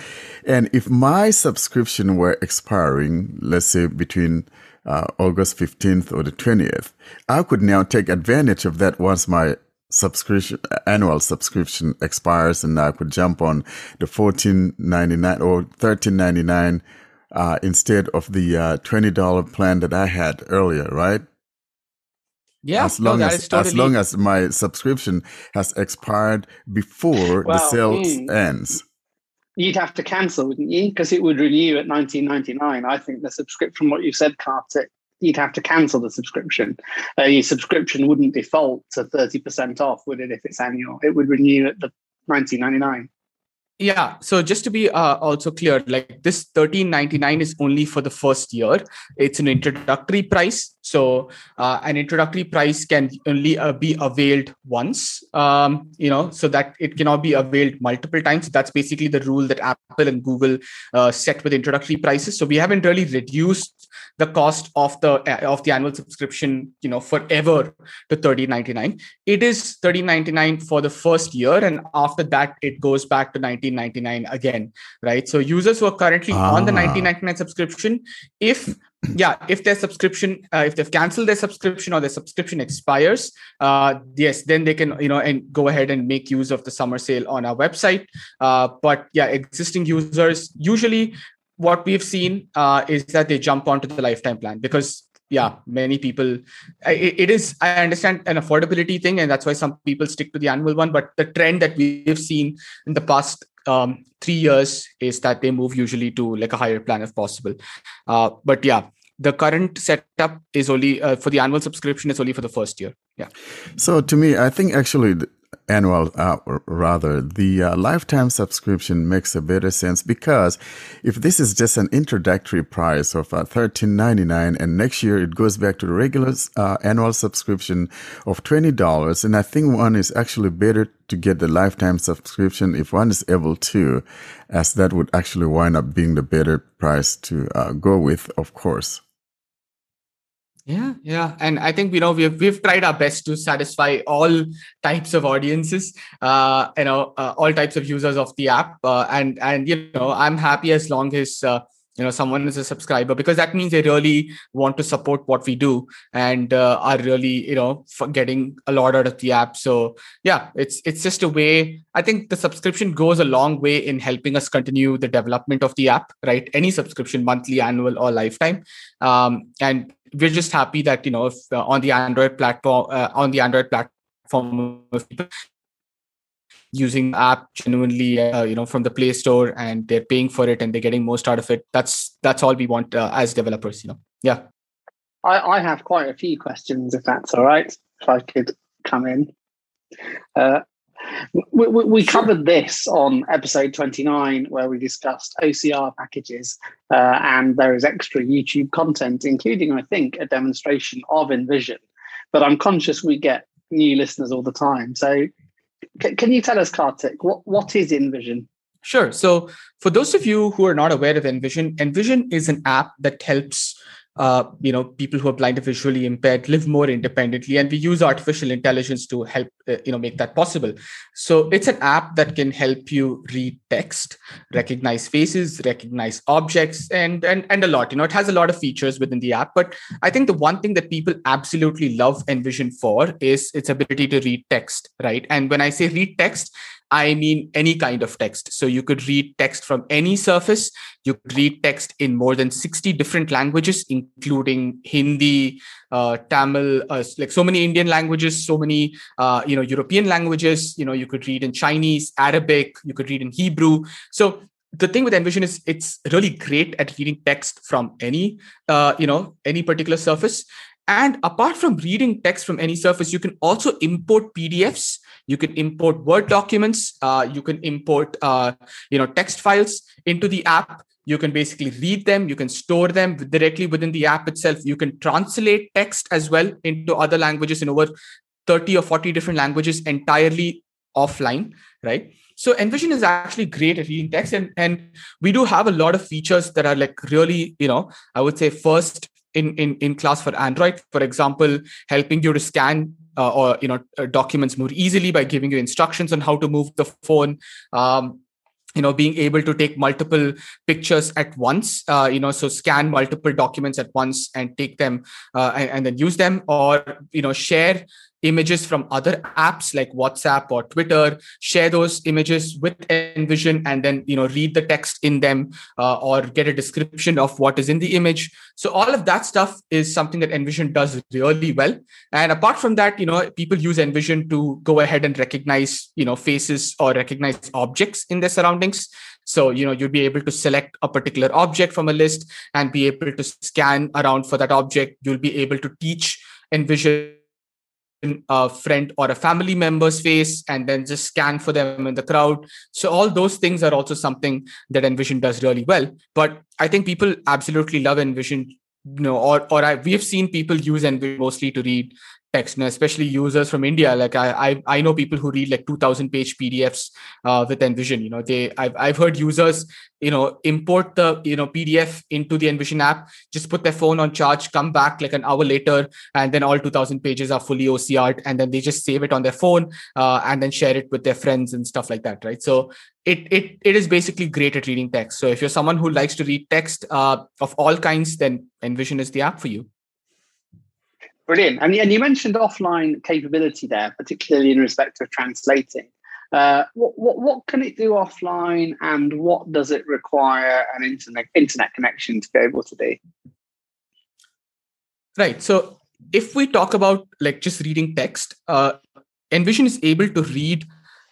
And if my subscription were expiring, let's say between uh, August 15th or the 20th, I could now take advantage of that once my subscription annual subscription expires and I could jump on the 14.99 or 13.99 uh, instead of the uh, $20 plan that I had earlier, right? Yeah, as long no, as totally... as long as my subscription has expired before well, the sale mm, ends. You'd have to cancel, wouldn't you? Because it would renew at 19.99. I think the subscription, from what you said, Karthik, you'd have to cancel the subscription. Uh, your subscription wouldn't default to 30% off, would it, if it's annual? It would renew at the 19.99 yeah so just to be uh, also clear like this 1399 is only for the first year. It's an introductory price so uh, an introductory price can only uh, be availed once um, you know so that it cannot be availed multiple times. That's basically the rule that apple and google uh, set with introductory prices. So we haven't really reduced the cost of the uh, of the annual subscription you know forever to 1399 it is 1399 for the first year and after that it goes back to 19 1999 again right so users who are currently ah. on the 1999 subscription if yeah if their subscription uh, if they've canceled their subscription or their subscription expires uh, yes then they can you know and go ahead and make use of the summer sale on our website uh, but yeah existing users usually what we've seen uh, is that they jump onto the lifetime plan because yeah many people it, is i understand an affordability thing and that's why some people stick to the annual one but the trend that we've seen in the past um, three years is that they move usually to like a higher plan if possible. Uh, but yeah, the current setup is only uh, for the annual subscription is only for the first year. Yeah. So to me, I think actually annual, uh, rather, the uh, lifetime subscription makes a better sense because if this is just an introductory price of uh, thirteen ninety nine, and next year it goes back to the regular uh, annual subscription of twenty dollars, and I think one is actually better to get the lifetime subscription if one is able to, as that would actually wind up being the better price to uh, go with, of course. Yeah, yeah, and I think you know we've we've tried our best to satisfy all types of audiences, uh, you know, uh, all types of users of the app, uh, and and you know I'm happy as long as uh, you know someone is a subscriber because that means they really want to support what we do and uh, are really you know getting a lot out of the app. So yeah, it's it's just a way. I think the subscription goes a long way in helping us continue the development of the app. Right, any subscription, monthly, annual, or lifetime, um, and we're just happy that you know if, uh, on the android platform uh, on the android platform using app genuinely uh, you know from the play store and they're paying for it and they're getting most out of it. That's that's all we want uh, as developers you know. Yeah. I, I have quite a few questions if that's all right if i could come in. Uh, We, we, we covered this on episode 29, where we discussed OCR packages, uh, and there is extra YouTube content, including, I think, a demonstration of envision. But I'm conscious we get new listeners all the time. So, can you tell us, Karthik, what, what is Envision? Sure. So, for those of you who are not aware of Envision, Envision is an app that helps uh, you know people who are blind or visually impaired live more independently and we use artificial intelligence to help uh, you know make that possible. So it's an app that can help you read text recognize faces recognize objects and and and a lot. You know it has a lot of features within the app but i think the one thing that people absolutely love Envision for is its ability to read text right? And when i say read text I mean any kind of text. So you could read text from any surface. You could read text in more than 60 different languages, including Hindi, uh, Tamil, uh, like so many Indian languages, so many uh, you know European languages. You know you could read in Chinese, Arabic. You could read in Hebrew. So the thing with Envision is it's really great at reading text from any uh, you know any particular surface. And apart from reading text from any surface, you can also import PDFs you can import word documents. Uh, you can import uh, you know text files into the app. You can basically read them. You can store them directly within the app itself. You can translate text as well into other languages in over 30 or 40 different languages entirely offline right? So envision is actually great at reading text and, and we do have a lot of features that are like really you know i would say first in, in, in class for android. For example helping you to scan uh, or you know uh, documents more easily by giving you instructions on how to move the phone. Um, you know being able to take multiple pictures at once uh, you know so scan multiple documents at once and take them uh, and, and, then use them or you know share images from other apps like whatsapp or twitter share those images with Envision and then you know read the text in them uh, or get a description of what is in the image. So all of that stuff is something that Envision does really well. And apart from that you know people use Envision to go ahead and recognize you know faces or recognize objects in their surroundings. So, you know, you'd be able to select a particular object from a list and be able to scan around for that object. You'll be able to teach Envision a friend or a family member's face and then just scan for them in the crowd. So all those things are also something that Envision does really well. But I think people absolutely love Envision, you know, or or I, we have seen people use Envision mostly to read text, especially users from India. Like I, I, I know people who read like 2000 page PDFs uh, with Envision. You know, they, I've, I've heard users, you know, import the, you know, PDF into the Envision app, just put their phone on charge, come back like an hour later, and then all 2000 pages are fully OCR'd, and then they just save it on their phone uh, and then share it with their friends and stuff like that, right? So it, it, it is basically great at reading text. So if you're someone who likes to read text uh, of all kinds, then Envision is the app for you. Brilliant. And, and you mentioned offline capability there, particularly in respect of translating. Uh, what, what, what can it do offline and what does it require an internet internet connection to be able to do? Right. So if we talk about like just reading text, uh, Envision is able to read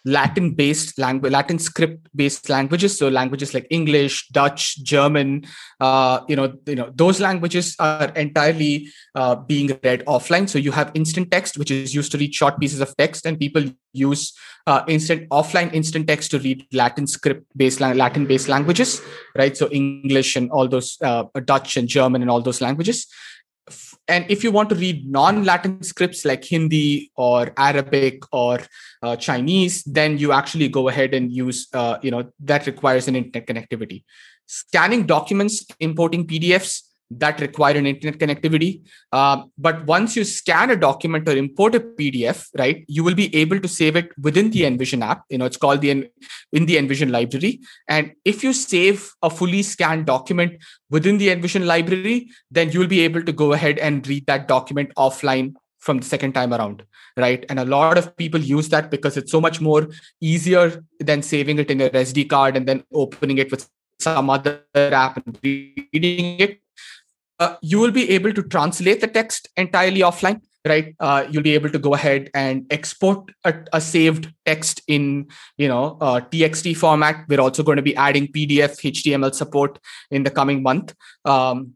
Latin based language, Latin script based languages. So languages like English, Dutch, German, uh, you know, you know, those languages are entirely uh, being read offline. So you have instant text, which is used to read short pieces of text, and people use uh, instant offline instant text to read Latin script based Latin based languages, right? So English and all those uh, Dutch and German and all those languages and if you want to read non-latin scripts like hindi or arabic or uh, chinese then you actually go ahead and use uh, you know that requires an internet connectivity scanning documents importing pdfs that require an internet connectivity. Uh, but once you scan a document or import a PDF, right, you will be able to save it within the Envision app. You know, it's called the in the Envision library. And if you save a fully scanned document within the Envision library, then you'll be able to go ahead and read that document offline from the second time around right and a lot of people use that because it's so much more easier than saving it in a sd card and then opening it with some other app and reading it uh, you will be able to translate the text entirely offline right? Uh, you'll be able to go ahead and export a, a saved text in you know uh, txt format. We're also going to be adding pdf html support in the coming month. Um,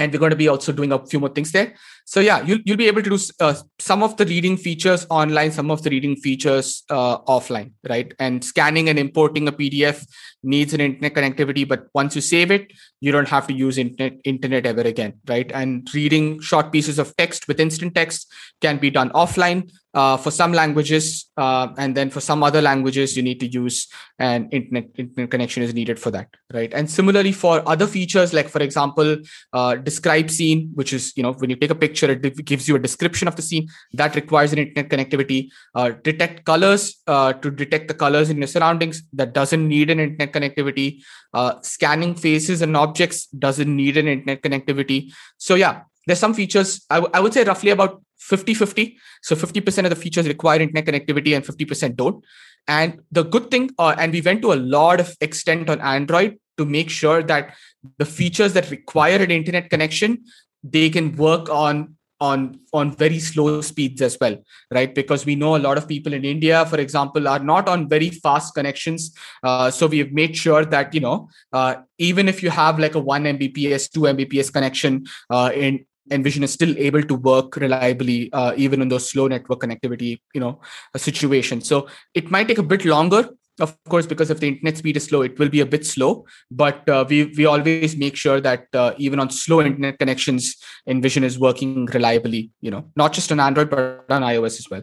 and we're going to be also doing a few more things there. So yeah you'll, you'll be able to do uh, some of the reading features online some of the reading features uh, offline right? And scanning and importing a pdf needs an internet connectivity but once you save it you don't have to use internet internet ever again right? And reading short pieces of text with instant text can be done offline. Uh, for some languages uh, and then for some other languages you need to use an internet internet connection is needed for that right? And similarly for other features like for example uh, describe scene which is you know when you take a picture it gives you a description of the scene. That requires an internet connectivity. Uh, detect colors uh, to detect the colors in your surroundings. That doesn't need an internet connectivity. Uh, scanning faces and objects doesn't need an internet connectivity. So yeah there's some features. I, w- I would say roughly about 50 50 so 50% of the features require internet connectivity and 50% don't. And the good thing uh, and we went to a lot of extent on android to make sure that the features that require an internet connection they can work on on on very slow speeds as well right? Because we know a lot of people in india for example are not on very fast connections. Uh, so we have made sure that you know uh, even if you have like a 1 mbps 2 mbps connection uh, in envision is still able to work reliably uh, even in those slow network connectivity you know situations so it might take a bit longer of course because if the internet speed is slow it will be a bit slow but uh, we we always make sure that uh, even on slow internet connections envision is working reliably you know not just on android but on ios as well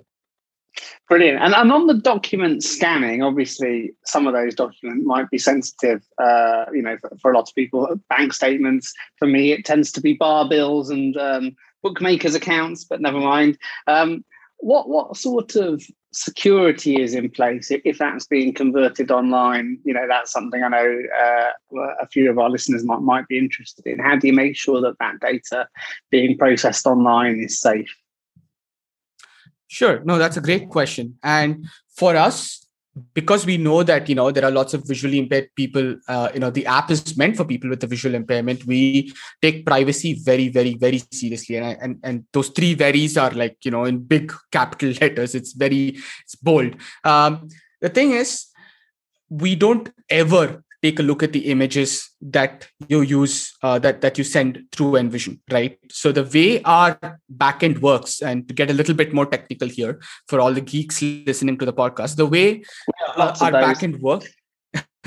Brilliant. And, and on the document scanning, obviously, some of those documents might be sensitive, uh, you know, for, for, a lot of people. Bank statements, for me, it tends to be bar bills and um, bookmakers' accounts, but never mind. Um, what, what sort of security is in place if that's being converted online? You know, that's something I know uh, a few of our listeners might, might be interested in. How do you make sure that that data being processed online is safe? Sure. No, that's a great question. And for us, because we know that you know there are lots of visually impaired people uh, you know the app is meant for people with a visual impairment. We take privacy very very very seriously. And and and those three veries are like you know in big capital letters. It's very it's bold. Um, the thing is we don't ever take a look at the images that you use uh, that that you send through envision right? So the way our backend works and to get a little bit more technical here for all the geeks listening to the podcast the way uh, our backend works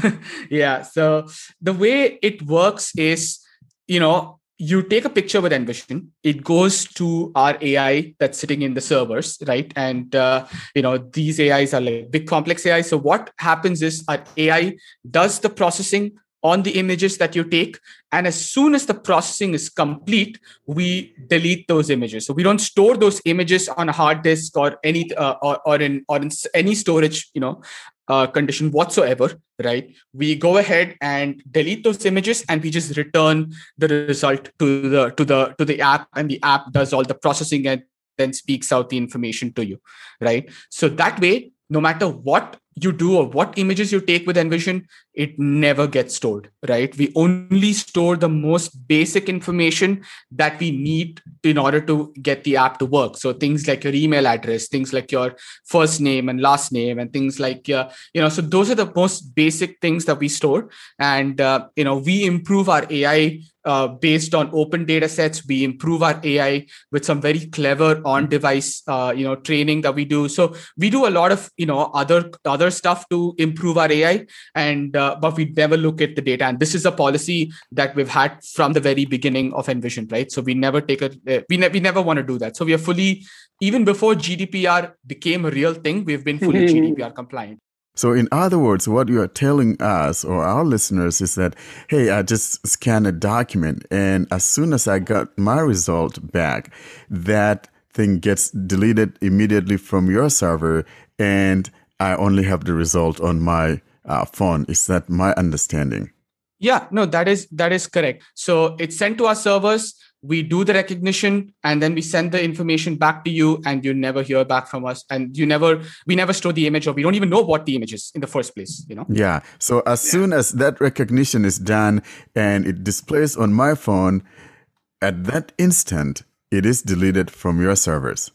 yeah so the way it works is you know you take a picture with envision it goes to our ai that's sitting in the servers right? And uh, you know these ais are like big complex ai so what happens is our ai does the processing on the images that you take. And as soon as the processing is complete we delete those images. So we don't store those images on a hard disk or any uh, or, or in or in any storage you know uh, condition whatsoever right? We go ahead and delete those images and we just return the result to the to the to the app and the app does all the processing and then speaks out the information to you right? So that way no matter what you do or what images you take with envision it never gets stored right? We only store the most basic information that we need in order to get the app to work. So things like your email address things like your first name and last name and things like uh, you know so those are the most basic things that we store. And uh, you know we improve our ai uh, based on open data sets. We improve our ai with some very clever on device uh, you know training that we do. So we do a lot of you know other other stuff to improve our ai and uh, but we never look at the data. And this is a policy that we've had from the very beginning of envision right? So we never take a uh, we, ne- we never want to do that. So we are fully even before gdpr became a real thing we've been fully gdpr compliant. So, in other words, what you are telling us or our listeners is that, hey, I just scanned a document, and as soon as I got my result back, that thing gets deleted immediately from your server, and I only have the result on my uh, phone. Is that my understanding? Yeah, no, that is that is correct. So it's sent to our servers we do the recognition and then we send the information back to you and you never hear back from us and you never we never store the image or we don't even know what the image is in the first place you know yeah so as yeah. soon as that recognition is done and it displays on my phone at that instant it is deleted from your servers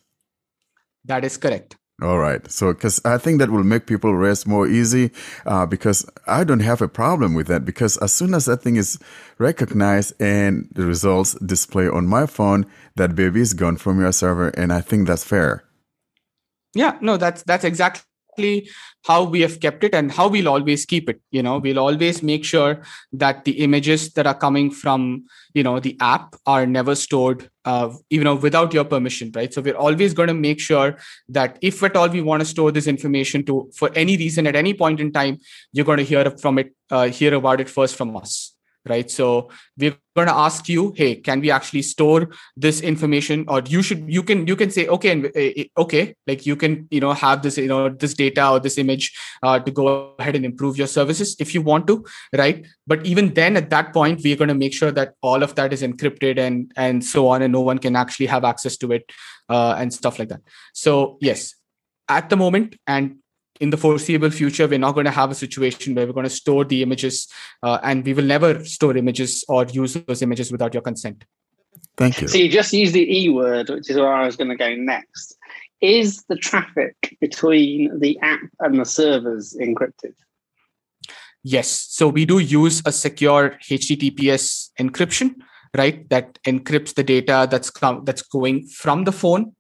that is correct All right. So, because I think that will make people rest more easy, uh, because I don't have a problem with that. Because as soon as that thing is recognized and the results display on my phone, that baby is gone from your server, and I think that's fair. Yeah, no, that's that's exactly how we have kept it and how we'll always keep it you know? We'll always make sure that the images that are coming from you know the app are never stored uh, you know without your permission right? So we're always going to make sure that if at all we want to store this information to for any reason at any point in time you're going to hear from it uh, hear about it first from us right? So we're going to ask you hey can we actually store this information? Or you should you can you can say okay and eh, eh, okay like you can you know have this you know this data or this image uh, to go ahead and improve your services if you want to right? But even then at that point we're going to make sure that all of that is encrypted and and so on and no one can actually have access to it uh, and stuff like that. So yes at the moment and in the foreseeable future, we're not going to have a situation where we're going to store the images uh, and we will never store images or use those images without your consent. Thank you. So you just use the E word, which is where I was going to go next. Is the traffic between the app and the servers encrypted? Yes. So we do use a secure HTTPS encryption, right? That encrypts the data that's com- that's going from the phone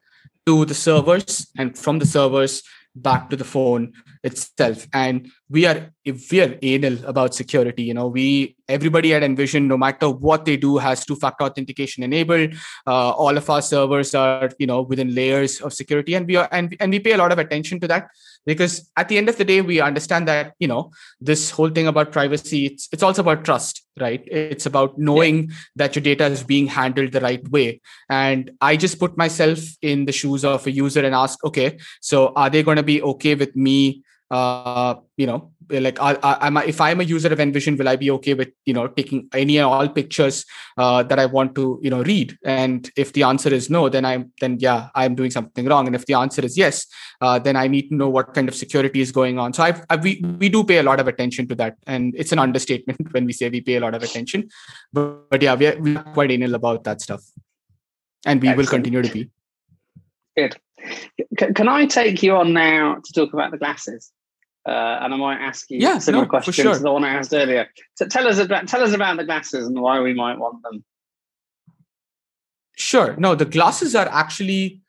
to the servers and from the servers back to the phone itself. And we are if we are anal about security you know we everybody at envision no matter what they do has two factor authentication enabled. Uh, all of our servers are you know within layers of security and we are and, and we pay a lot of attention to that because at the end of the day we understand that you know this whole thing about privacy it's it's also about trust right it's about knowing yeah. that your data is being handled the right way and i just put myself in the shoes of a user and ask okay so are they going to be okay with me uh, you know, like I, I, am if I'm a user of Envision, will I be okay with you know taking any and all pictures uh, that I want to you know read? And if the answer is no, then I'm then yeah, I'm doing something wrong. And if the answer is yes, uh, then I need to know what kind of security is going on. So I've, I, we we do pay a lot of attention to that, and it's an understatement when we say we pay a lot of attention. But, but yeah, we're, we're quite anal about that stuff, and we Excellent. will continue to be. Good. Can I take you on now to talk about the glasses? Uh, and I might ask you yeah, similar no, questions sure. to the one I asked earlier. So tell us about tell us about the glasses and why we might want them. Sure. No, the glasses are actually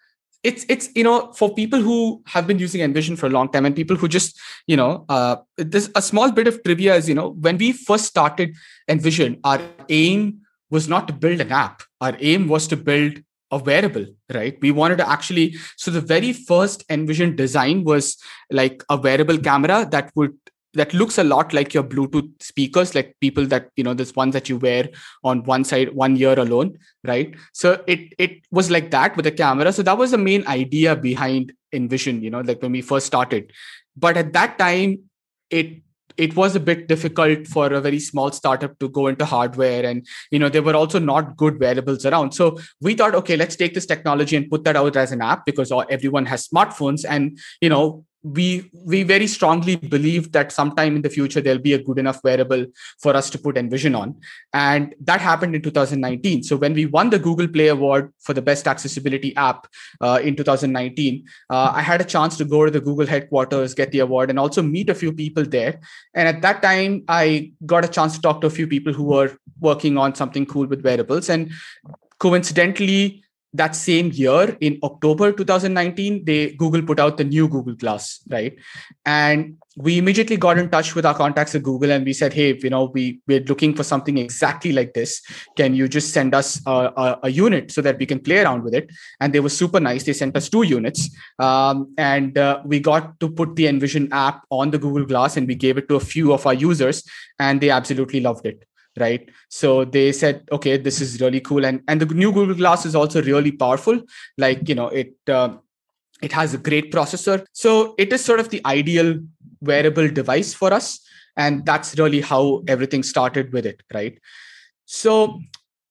it's it's you know for people who have been using envision for a long time and people who just you know uh, there's a small bit of trivia is you know when we first started envision our aim was not to build an app our aim was to build a wearable right? We wanted to actually so the very first envision design was like a wearable camera that would that looks a lot like your bluetooth speakers like people that you know this ones that you wear on one side one year alone right? So it it was like that with a camera. So that was the main idea behind envision you know like when we first started. But at that time it it was a bit difficult for a very small startup to go into hardware and you know there were also not good wearables around. So we thought okay let's take this technology and put that out as an app because everyone has smartphones and you know we we very strongly believe that sometime in the future there'll be a good enough wearable for us to put envision on. And that happened in 2019 so when we won the google play award for the best accessibility app uh, in 2019 uh, i had a chance to go to the google headquarters get the award and also meet a few people there. And at that time i got a chance to talk to a few people who were working on something cool with wearables. And coincidentally that same year in october 2019 they google put out the new google glass right? And we immediately got in touch with our contacts at google and we said hey you know we we're looking for something exactly like this. Can you just send us a, a, a unit so that we can play around with it? And they were super nice. They sent us two units. Um, and uh, we got to put the envision app on the google glass and we gave it to a few of our users and they absolutely loved it right? So they said okay this is really cool. And and the new google glass is also really powerful. Like you know it uh, it has a great processor. So it is sort of the ideal wearable device for us. And that's really how everything started with it right? So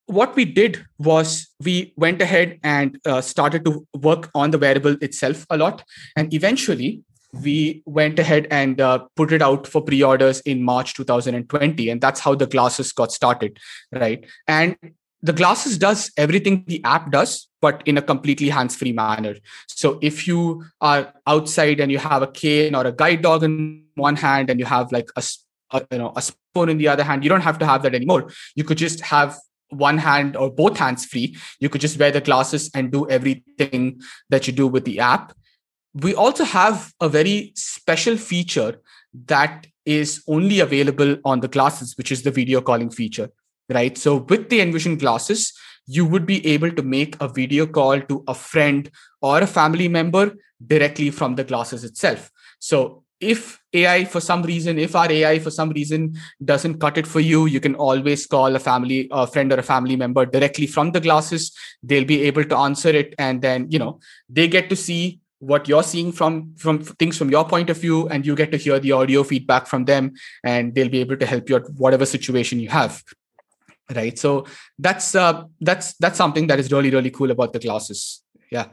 what we did was we went ahead and uh, started to work on the wearable itself a lot. And eventually we went ahead and uh, put it out for pre-orders in March 2020, and that's how the glasses got started, right? And the glasses does everything the app does but in a completely hands-free manner. So if you are outside and you have a cane or a guide dog in one hand and you have like a, a you know a spoon in the other hand you don't have to have that anymore. You could just have one hand or both hands free. You could just wear the glasses and do everything that you do with the app we also have a very special feature that is only available on the glasses which is the video calling feature right? So with the Envision glasses, you would be able to make a video call to a friend or a family member directly from the glasses itself. So if AI for some reason, if our AI for some reason doesn't cut it for you, you can always call a family, a friend or a family member directly from the glasses. They'll be able to answer it, and then you know they get to see what you're seeing from from things from your point of view, and you get to hear the audio feedback from them, and they'll be able to help you at whatever situation you have right? So that's uh, that's that's something that is really really cool about the classes. Yeah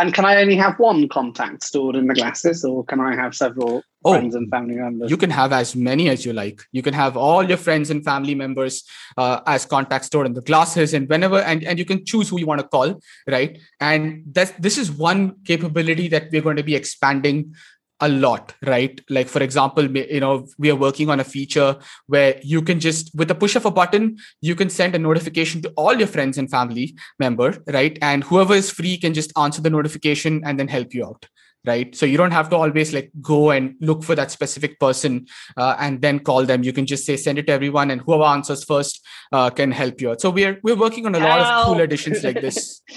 and can I only have one contact stored in the glasses, or can I have several oh, friends and family members? You can have as many as you like. You can have all your friends and family members uh, as contacts stored in the glasses, and whenever and, and you can choose who you want to call, right? And that this is one capability that we're going to be expanding a lot right? Like for example you know we are working on a feature where you can just with a push of a button you can send a notification to all your friends and family member right? And whoever is free can just answer the notification and then help you out right? So you don't have to always like go and look for that specific person uh, and then call them. You can just say send it to everyone and whoever answers first uh, can help you out. So we're we're working on a lot of cool additions like this.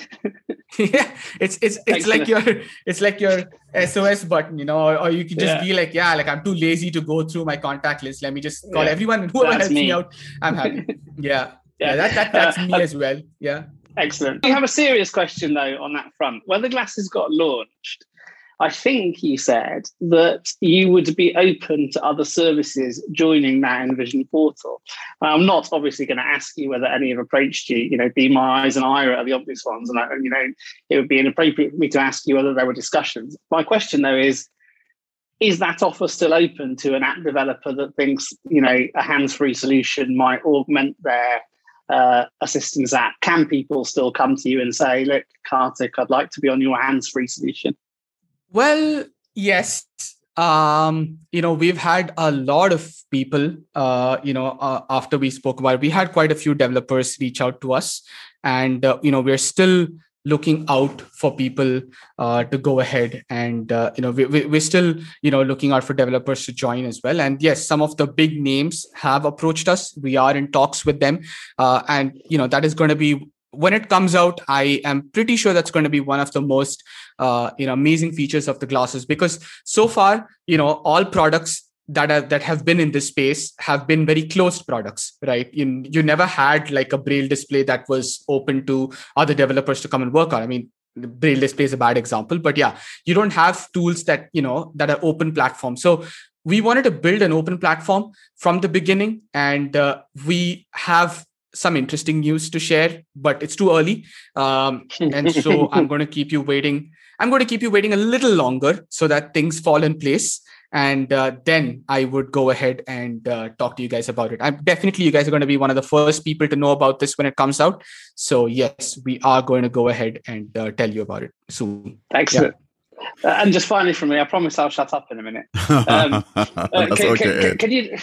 Yeah it's it's it's like your it's like your sos button you know or, or you can just yeah. be like yeah like i'm too lazy to go through my contact list. Let me just call yeah. everyone and whoever that's helps me. me. out i'm happy. Yeah. Yeah, yeah that, that that's me as well. Yeah. Excellent. We have a serious question though on that front. When the glasses got launched I think you said that you would be open to other services joining that Envision portal. I'm not obviously going to ask you whether any have approached you. You know, Be My Eyes and Aira are the obvious ones, and I, you know, it would be inappropriate for me to ask you whether there were discussions. My question though is. Is that offer still open to an app developer that thinks, you know, a hands-free solution might augment their uh, assistance app? Can people still come to you and say, "Look, Karthik, I'd like to be on your hands-free solution"? Well, yes. Um, you know, we've had a lot of people, uh, you know, uh, after we spoke about it, we had quite a few developers reach out to us. And, uh, you know, we're still looking out for people uh, to go ahead and uh, you know we, we, we're still you know looking out for developers to join as well and yes some of the big names have approached us we are in talks with them uh, and you know that is going to be when it comes out i am pretty sure that's going to be one of the most uh, you know amazing features of the glasses because so far you know all products that have that have been in this space have been very closed products right? You, you never had like a braille display that was open to other developers to come and work on. I mean braille display is a bad example but yeah you don't have tools that you know that are open platform. So we wanted to build an open platform from the beginning and uh, we have some interesting news to share, but it's too early. Um, and so I'm going to keep you waiting. I'm going to keep you waiting a little longer so that things fall in place. And uh, then I would go ahead and uh, talk to you guys about it. I'm definitely, you guys are going to be one of the first people to know about this when it comes out. So, yes, we are going to go ahead and uh, tell you about it soon. Excellent. Yeah. Uh, and just finally from me, I promise I'll shut up in a minute. Um, uh, can, okay, can, can, you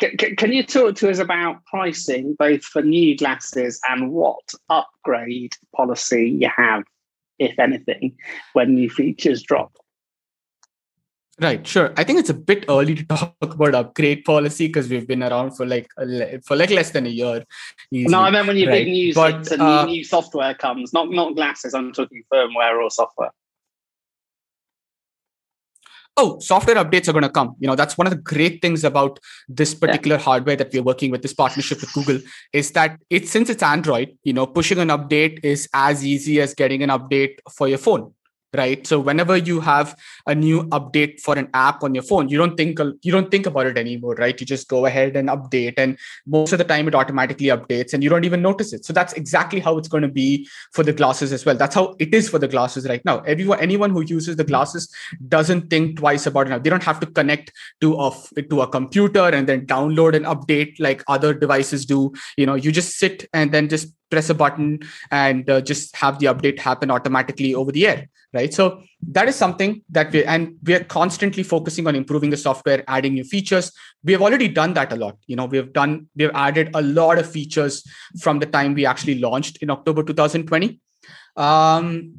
can, can, you talk to us about pricing, both for new glasses and what upgrade policy you have, if anything, when new features drop? Right, sure. I think it's a bit early to talk about upgrade policy because we've been around for like for like less than a year. Easily, no, I meant when your right? big news but, and uh, new software comes, not not glasses. I'm talking firmware or software oh software updates are going to come you know that's one of the great things about this particular yeah. hardware that we're working with this partnership with google is that it's since it's android you know pushing an update is as easy as getting an update for your phone right? So whenever you have a new update for an app on your phone you don't think you don't think about it anymore right? You just go ahead and update and most of the time it automatically updates and you don't even notice it. So that's exactly how it's going to be for the glasses as well. That's how it is for the glasses right now. Everyone anyone who uses the glasses doesn't think twice about it they don't have to connect to a to a computer and then download and update like other devices do. You know you just sit and then just press a button and uh, just have the update happen automatically over the air right? So that is something that we and we are constantly focusing on improving the software adding new features. We have already done that a lot. You know we have done we have added a lot of features from the time we actually launched in october 2020 um,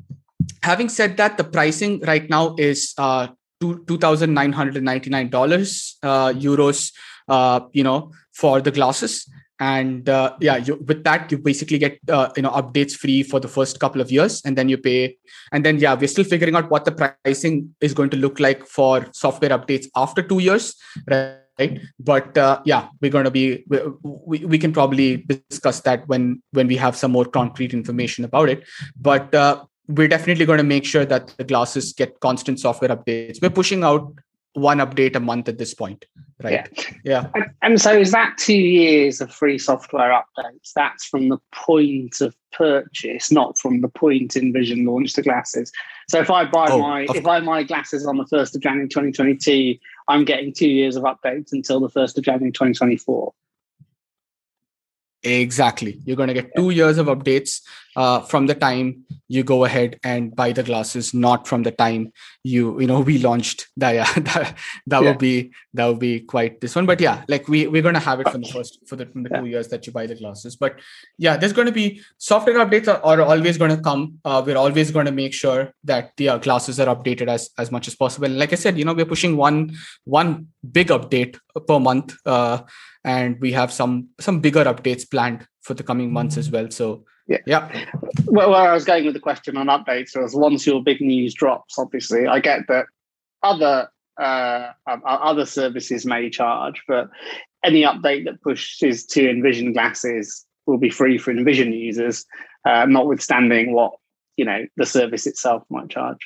having said that the pricing right now is uh, $2999 uh, euros uh, you know for the glasses and uh, yeah you, with that you basically get uh, you know updates free for the first couple of years and then you pay. And then yeah we're still figuring out what the pricing is going to look like for software updates after two years right? But uh, yeah we're going to be we, we can probably discuss that when when we have some more concrete information about it. But uh, we're definitely going to make sure that the glasses get constant software updates. We're pushing out one update a month at this point right? Yeah, yeah. And, so is that two years of free software updates? That's from the point of purchase not from the point Envision launched the glasses. So if i buy oh, my if i buy my glasses on the 1st of january 2022 i'm getting two years of updates until the 1st of january 2024 Exactly. You're going to get two years of updates uh, from the time you go ahead and buy the glasses, not from the time you you know we launched that. Yeah, that, that yeah. would be that would be quite this one. But yeah, like we we're going to have it from the first for the, from the yeah. two years that you buy the glasses. But yeah, there's going to be software updates are, are always going to come. Uh, we're always going to make sure that the uh, glasses are updated as as much as possible. And like I said, you know, we're pushing one one big update per month. Uh, and we have some some bigger updates planned for the coming months as well so yeah. Yeah. Well where i was going with the question on updates was once your big news drops obviously i get that other uh, other services may charge but any update that pushes to Envision glasses will be free for Envision users uh, notwithstanding what you know the service itself might charge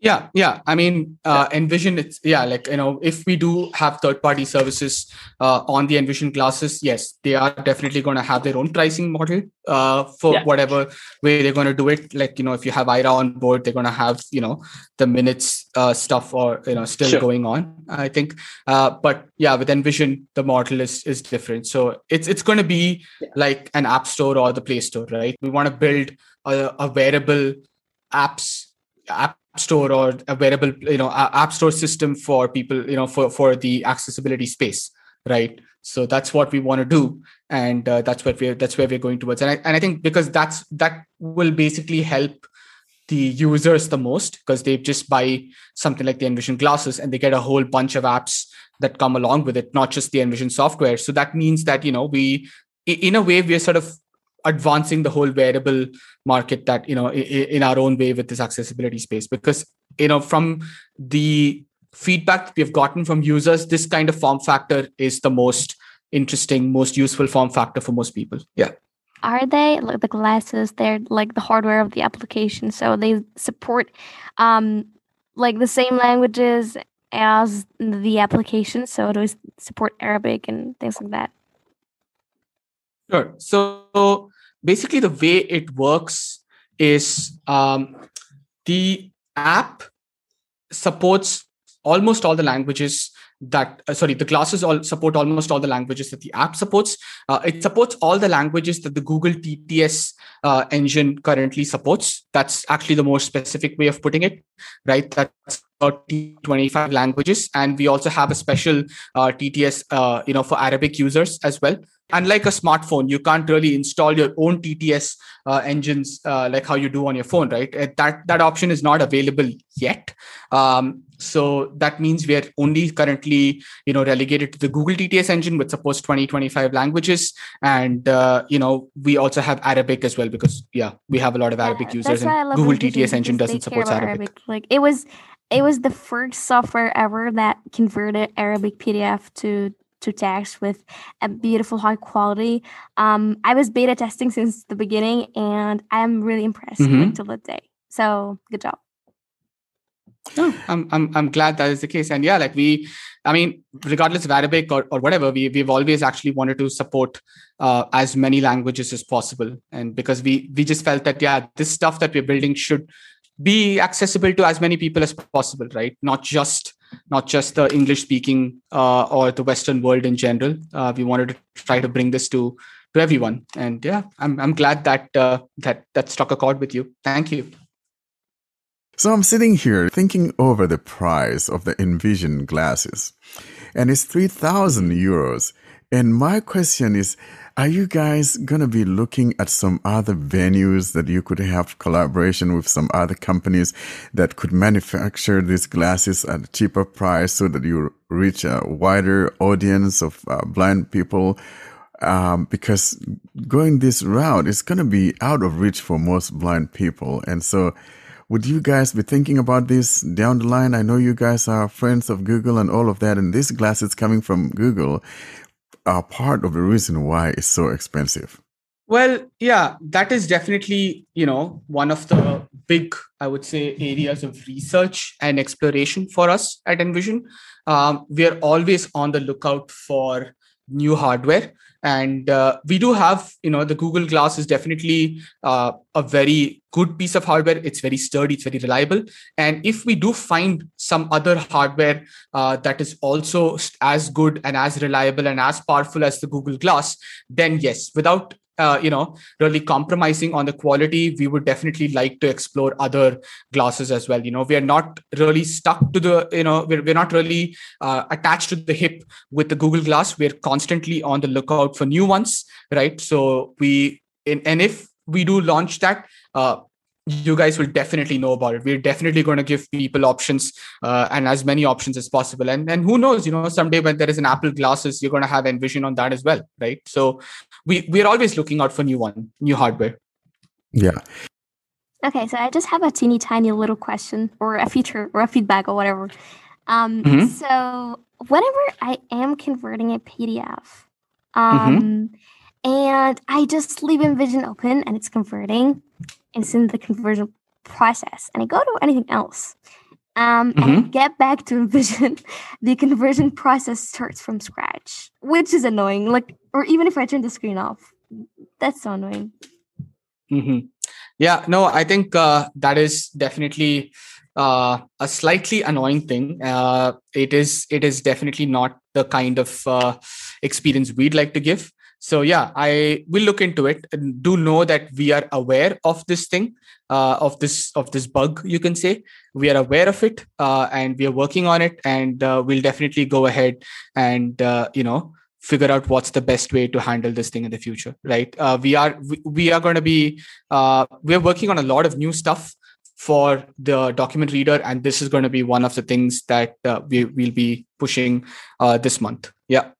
yeah, yeah. I mean, uh, Envision. It's yeah, like you know, if we do have third-party services uh, on the envision glasses, yes, they are definitely going to have their own pricing model uh, for yeah. whatever way they're going to do it. Like you know, if you have Aira on board, they're going to have you know the minutes uh, stuff or you know still sure. going on. I think, uh, but yeah, with envision the model is is different. So it's it's going to be yeah. like an app store or the Play Store, right? We want to build a, a wearable apps app store or a wearable you know app store system for people you know for for the accessibility space right? So that's what we want to do and uh, that's what we're that's where we're going towards. And I, and I think because that's that will basically help the users the most because they just buy something like the envision glasses and they get a whole bunch of apps that come along with it not just the envision software. So that means that you know we in a way we're sort of advancing the whole wearable market that you know in our own way with this accessibility space. Because you know from the feedback that we've gotten from users this kind of form factor is the most interesting most useful form factor for most people. Yeah. Are they like the glasses they're like the hardware of the application so they support um like the same languages as the application so it support arabic and things like that? Sure. So basically, the way it works is um, the app supports almost all the languages that uh, sorry the glasses all support almost all the languages that the app supports. Uh, it supports all the languages that the google tts uh, engine currently supports. That's actually the more specific way of putting it right? That's about 25 languages. And we also have a special uh, tts uh, you know for arabic users as well unlike a smartphone you can't really install your own tts uh, engines uh, like how you do on your phone right? Uh, that that option is not available yet. Um, so that means we are only currently you know relegated to the google tts engine which supports 20 25 languages. And uh, you know we also have arabic as well because yeah we have a lot of arabic users and google tts engine doesn't support arabic. arabic. Like it was it was the first software ever that converted arabic pdf to to text with a beautiful high quality. Um, I was beta testing since the beginning, and I am really impressed mm-hmm. until the day. So good job. No, I'm, I'm I'm glad that is the case. And yeah, like we, I mean, regardless of Arabic or, or whatever, we we've always actually wanted to support uh, as many languages as possible. And because we we just felt that yeah, this stuff that we're building should be accessible to as many people as possible, right? Not just not just the English speaking uh, or the Western world in general. Uh, we wanted to try to bring this to to everyone. And yeah, I'm I'm glad that uh, that that struck a chord with you. Thank you. So I'm sitting here thinking over the price of the Envision glasses, and it's 3,000 euros. And my question is, are you guys going to be looking at some other venues that you could have collaboration with some other companies that could manufacture these glasses at a cheaper price so that you reach a wider audience of uh, blind people? Um, because going this route is going to be out of reach for most blind people. And so would you guys be thinking about this down the line? I know you guys are friends of Google and all of that, and these glasses coming from Google are part of the reason why it's so expensive. Well, yeah, that is definitely, you know, one of the big, I would say, areas of research and exploration for us at Envision. Um, we are always on the lookout for new hardware. And uh, we do have you know the google glass is definitely uh, a very good piece of hardware. It's very sturdy it's very reliable. And if we do find some other hardware uh, that is also as good and as reliable and as powerful as the google glass then yes without uh, you know really compromising on the quality we would definitely like to explore other glasses as well. You know we are not really stuck to the you know we're, we're not really uh, attached to the hip with the google glass. We're constantly on the lookout for new ones right? So we in, and if we do launch that uh, you guys will definitely know about it. We're definitely going to give people options uh, and as many options as possible. And and who knows, you know, someday when there is an Apple glasses, you're going to have Envision on that as well, right? So we we're always looking out for new one, new hardware. Yeah. Okay, so I just have a teeny tiny little question or a feature or a feedback or whatever. Um, mm-hmm. So whenever I am converting a PDF, um, mm-hmm. and I just leave Envision open and it's converting, it's in the conversion process and I go to anything else um, mm-hmm. and get back to Envision, the conversion process starts from scratch, which is annoying. Like, or even if I turn the screen off, that's so annoying. Mm-hmm. Yeah, no, I think uh, that is definitely uh, a slightly annoying thing. Uh, it is. It is definitely not the kind of uh, experience we'd like to give so yeah i will look into it and do know that we are aware of this thing uh, of this of this bug you can say. We are aware of it uh, and we are working on it and uh, we'll definitely go ahead and uh, you know figure out what's the best way to handle this thing in the future right? Uh, we are we, we are going to be uh, we're working on a lot of new stuff for the document reader and this is going to be one of the things that we will be pushing this month. Yeah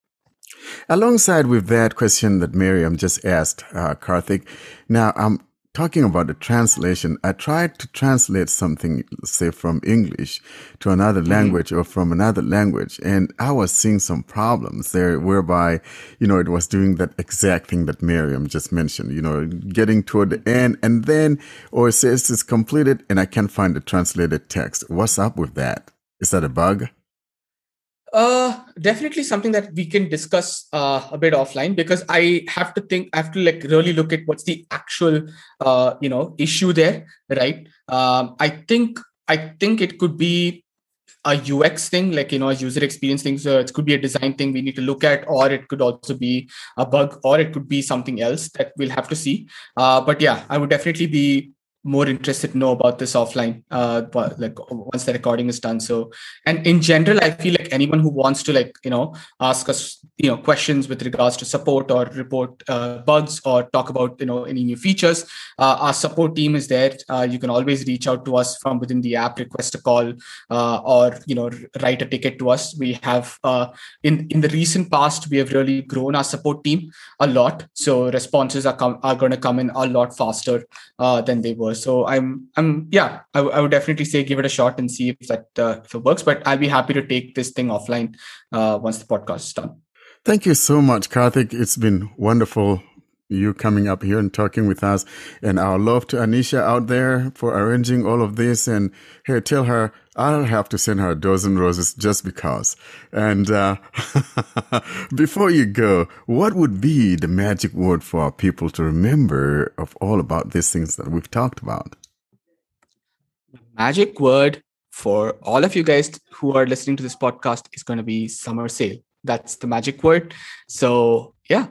Alongside with that question that Miriam just asked, uh, Karthik, now I'm talking about the translation. I tried to translate something, say from English to another mm-hmm. language or from another language, and I was seeing some problems there whereby, you know, it was doing that exact thing that Miriam just mentioned, you know, getting toward the end and then, or it says it's completed and I can't find the translated text. What's up with that? Is that a bug? Uh, definitely something that we can discuss uh, a bit offline because I have to think, I have to like really look at what's the actual, uh, you know, issue there, right? Um, I think, I think it could be a UX thing, like you know, a user experience thing. So it could be a design thing we need to look at, or it could also be a bug, or it could be something else that we'll have to see. Uh, but yeah, I would definitely be more interested to know about this offline uh like once the recording is done. So and in general i feel like anyone who wants to like you know ask us you know questions with regards to support or report uh, bugs or talk about you know any new features uh, our support team is there. Uh, you can always reach out to us from within the app request a call uh, or you know write a ticket to us. We have uh, in in the recent past we have really grown our support team a lot. So responses are com- are going to come in a lot faster uh, than they were so i'm i'm yeah I, w- I would definitely say give it a shot and see if that uh, if it works but i'll be happy to take this thing offline uh, once the podcast is done. Thank you so much karthik. It's been wonderful you coming up here and talking with us. And our love to Anisha out there for arranging all of this. And here, tell her I'll have to send her a dozen roses just because. And uh, before you go, what would be the magic word for our people to remember of all about these things that we've talked about? Magic word for all of you guys who are listening to this podcast is going to be summer sale. That's the magic word. So, yeah,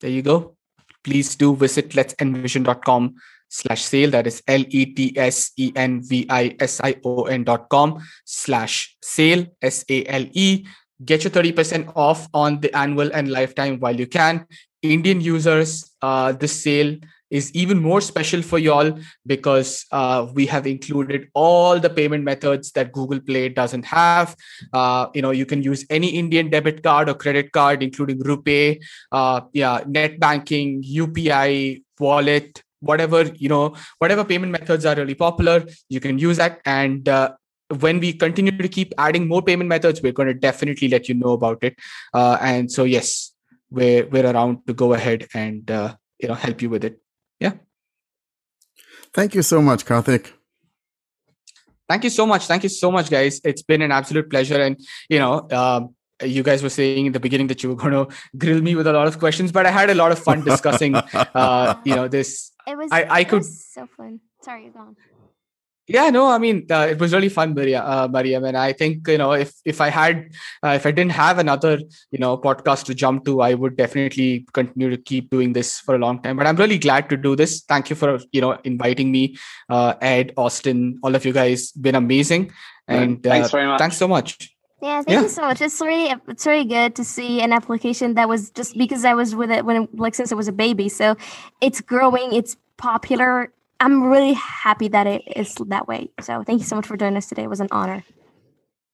there you go please do visit letsenvision.com slash sale. That is L-E-T-S-E-N-V-I-S-I-O-N dot com slash sale, S-A-L-E. Get your 30% off on the annual and lifetime while you can. Indian users, uh, this sale is even more special for y'all because uh, we have included all the payment methods that Google Play doesn't have. Uh, you know, you can use any Indian debit card or credit card, including RuPay, uh, yeah, net banking, UPI, wallet, whatever you know, whatever payment methods are really popular, you can use that. And uh, when we continue to keep adding more payment methods, we're going to definitely let you know about it. Uh, and so, yes, we're we're around to go ahead and uh, you know help you with it yeah. Thank you so much, Karthik. Thank you so much. Thank you so much, guys. It's been an absolute pleasure. And, you know, um, you guys were saying in the beginning that you were going to grill me with a lot of questions, but I had a lot of fun discussing, uh, you know, this. It was, I, I could. so fun. Sorry, you're gone yeah no i mean uh, it was really fun maria uh, mariam and i think you know if if i had uh, if i didn't have another you know podcast to jump to i would definitely continue to keep doing this for a long time. But i'm really glad to do this. Thank you for you know inviting me uh, ed austin all of you guys. Been amazing. And thanks uh, very much. thanks so much. Yeah, thank yeah. you so much. It's really it's really good to see an application that was just because I was with it when like since it was a baby. So it's growing, it's popular, I'm really happy that it is that way. So thank you so much for joining us today. It was an honor.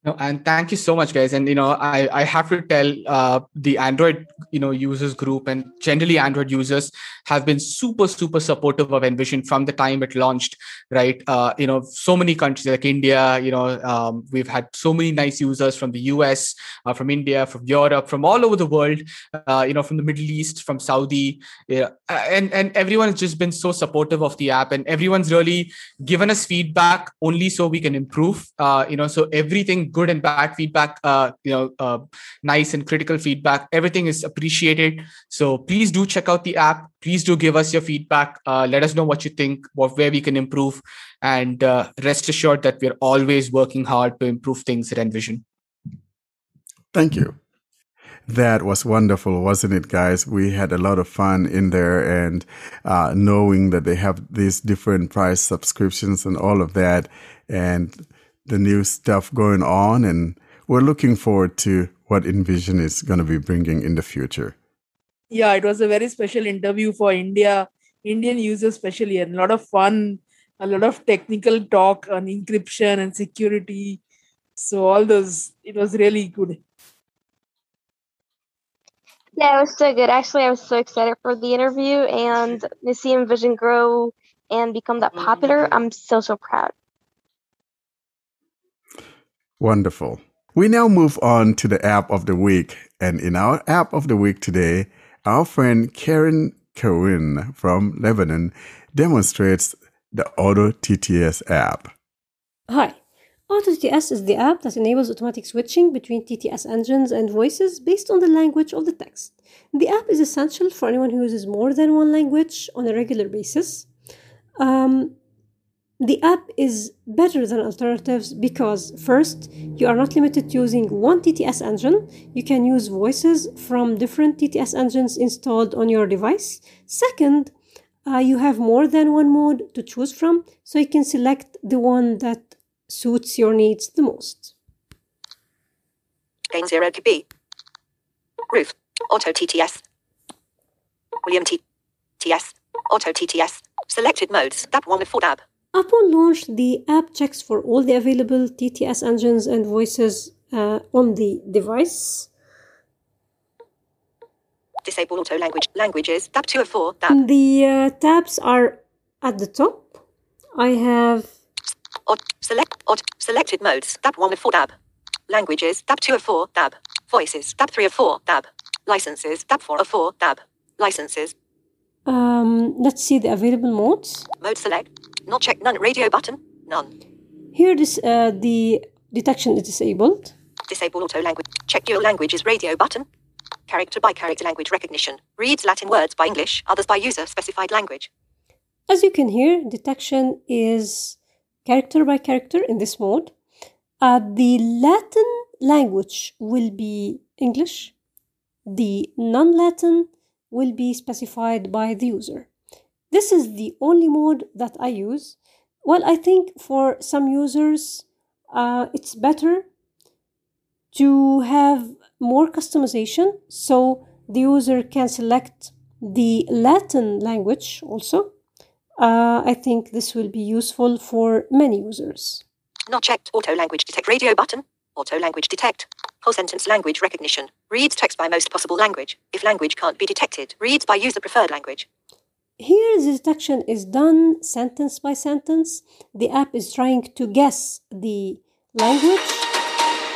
No, and thank you so much, guys. And you know, I I have to tell uh, the Android you know users group and generally Android users have been super super supportive of Envision from the time it launched. Right, uh, you know, so many countries like India. You know, um, we've had so many nice users from the US, uh, from India, from Europe, from all over the world. Uh, you know, from the Middle East, from Saudi, yeah, and and everyone has just been so supportive of the app, and everyone's really given us feedback only so we can improve. Uh, you know, so everything good and bad feedback, uh, you know, uh, nice and critical feedback. Everything is appreciated. So please do check out the app. Please do give us your feedback. Uh, let us know what you think, what where we can improve, and uh, rest assured that we're always working hard to improve things at Envision. Thank you. That was wonderful, wasn't it, guys? We had a lot of fun in there and uh, knowing that they have these different price subscriptions and all of that. And the new stuff going on, and we're looking forward to what Envision is going to be bringing in the future. Yeah, it was a very special interview for India, Indian users especially, and a lot of fun, a lot of technical talk on encryption and security. So all those, it was really good. Yeah, it was so good. Actually, I was so excited for the interview and to see Envision grow and become that popular. Mm-hmm. I'm so so proud. Wonderful. We now move on to the app of the week. And in our app of the week today, our friend Karen Cohen from Lebanon demonstrates the Auto TTS app. Hi. Auto TTS is the app that enables automatic switching between TTS engines and voices based on the language of the text. The app is essential for anyone who uses more than one language on a regular basis. Um, the app is better than alternatives because first, you are not limited to using one TTS engine. You can use voices from different TTS engines installed on your device. Second, uh, you have more than one mode to choose from, so you can select the one that suits your needs the most. Gain 0 KB. Roof. Auto TTS. William TTS. Auto TTS. Selected modes. Tab 1 of 4 tab. Upon launch, the app checks for all the available TTS engines and voices uh, on the device. Disable auto language languages. Tab 2 of 4. Tab. The uh, tabs are at the top. I have. Or, select or, selected modes. Tab 1 of 4. Tab. Languages. Tab 2 of 4. Tab. Voices. Tab 3 of 4. Tab. Licenses. Tab 4 of 4. Tab. Licenses. Um, let's see the available modes. Mode select. Not check none. Radio button. None. Here, this uh, the detection is disabled. Disable auto language. Check dual languages radio button. Character by character language recognition. Reads Latin words by English, others by user specified language. As you can hear, detection is character by character in this mode. Uh, the Latin language will be English. The non Latin will be specified by the user. This is the only mode that I use. Well, I think for some users, uh, it's better to have more customization so the user can select the Latin language also. Uh, I think this will be useful for many users. Not checked. Auto language detect radio button. Auto language detect. Whole sentence language recognition. Reads text by most possible language. If language can't be detected, reads by user preferred language. Here, the detection is done sentence by sentence. The app is trying to guess the language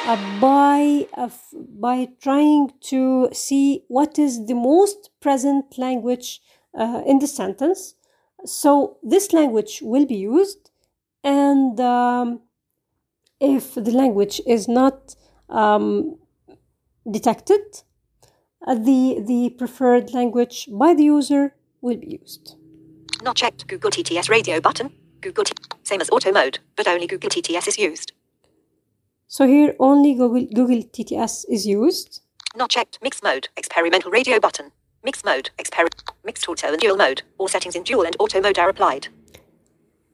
uh, by uh, by trying to see what is the most present language uh, in the sentence. So this language will be used, and um, if the language is not um, detected, uh, the the preferred language by the user will be used. Not checked. Google TTS radio button. Google T- same as auto mode, but only Google TTS is used. So here only Google Google TTS is used. Not checked. Mixed mode. Experimental radio button. Mixed mode. Exper- mixed auto and dual mode. All settings in dual and auto mode are applied.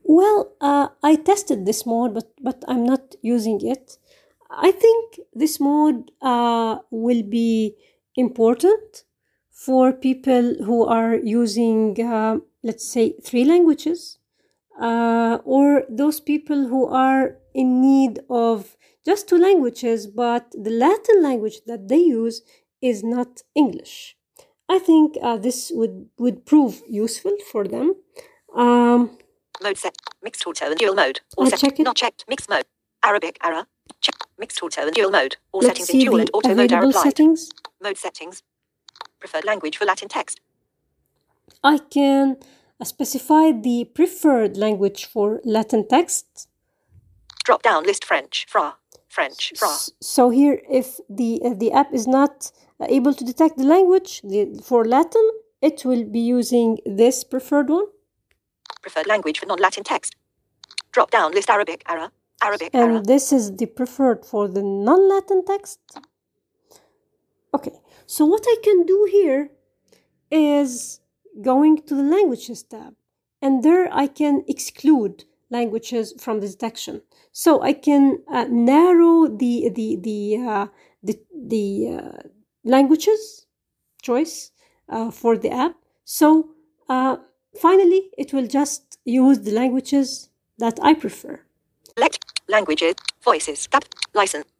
Well, uh, I tested this mode, but but I'm not using it. I think this mode uh, will be important for people who are using, uh, let's say, three languages, uh, or those people who are in need of just two languages, but the Latin language that they use is not English. I think uh, this would, would prove useful for them. Um, Mode set. Mixed auto and dual mode. All set. check it. Not checked. Mixed mode. Arabic error. Check. Mixed auto and dual mode. All let's settings in dual and auto mode are applied. settings. Mode settings. Preferred language for Latin text. I can uh, specify the preferred language for Latin text. Drop down list French. Fra. French. Fra. So here, if the the app is not uh, able to detect the language the, for Latin, it will be using this preferred one. Preferred language for non-Latin text. Drop down list Arabic error. Arabic and this is the preferred for the non-Latin text. Okay, so what I can do here is going to the languages tab, and there I can exclude languages from the detection. So I can uh, narrow the the the uh, the, the uh, languages choice uh, for the app. So uh, finally, it will just use the languages that I prefer. Select languages. Voices. Tab. License.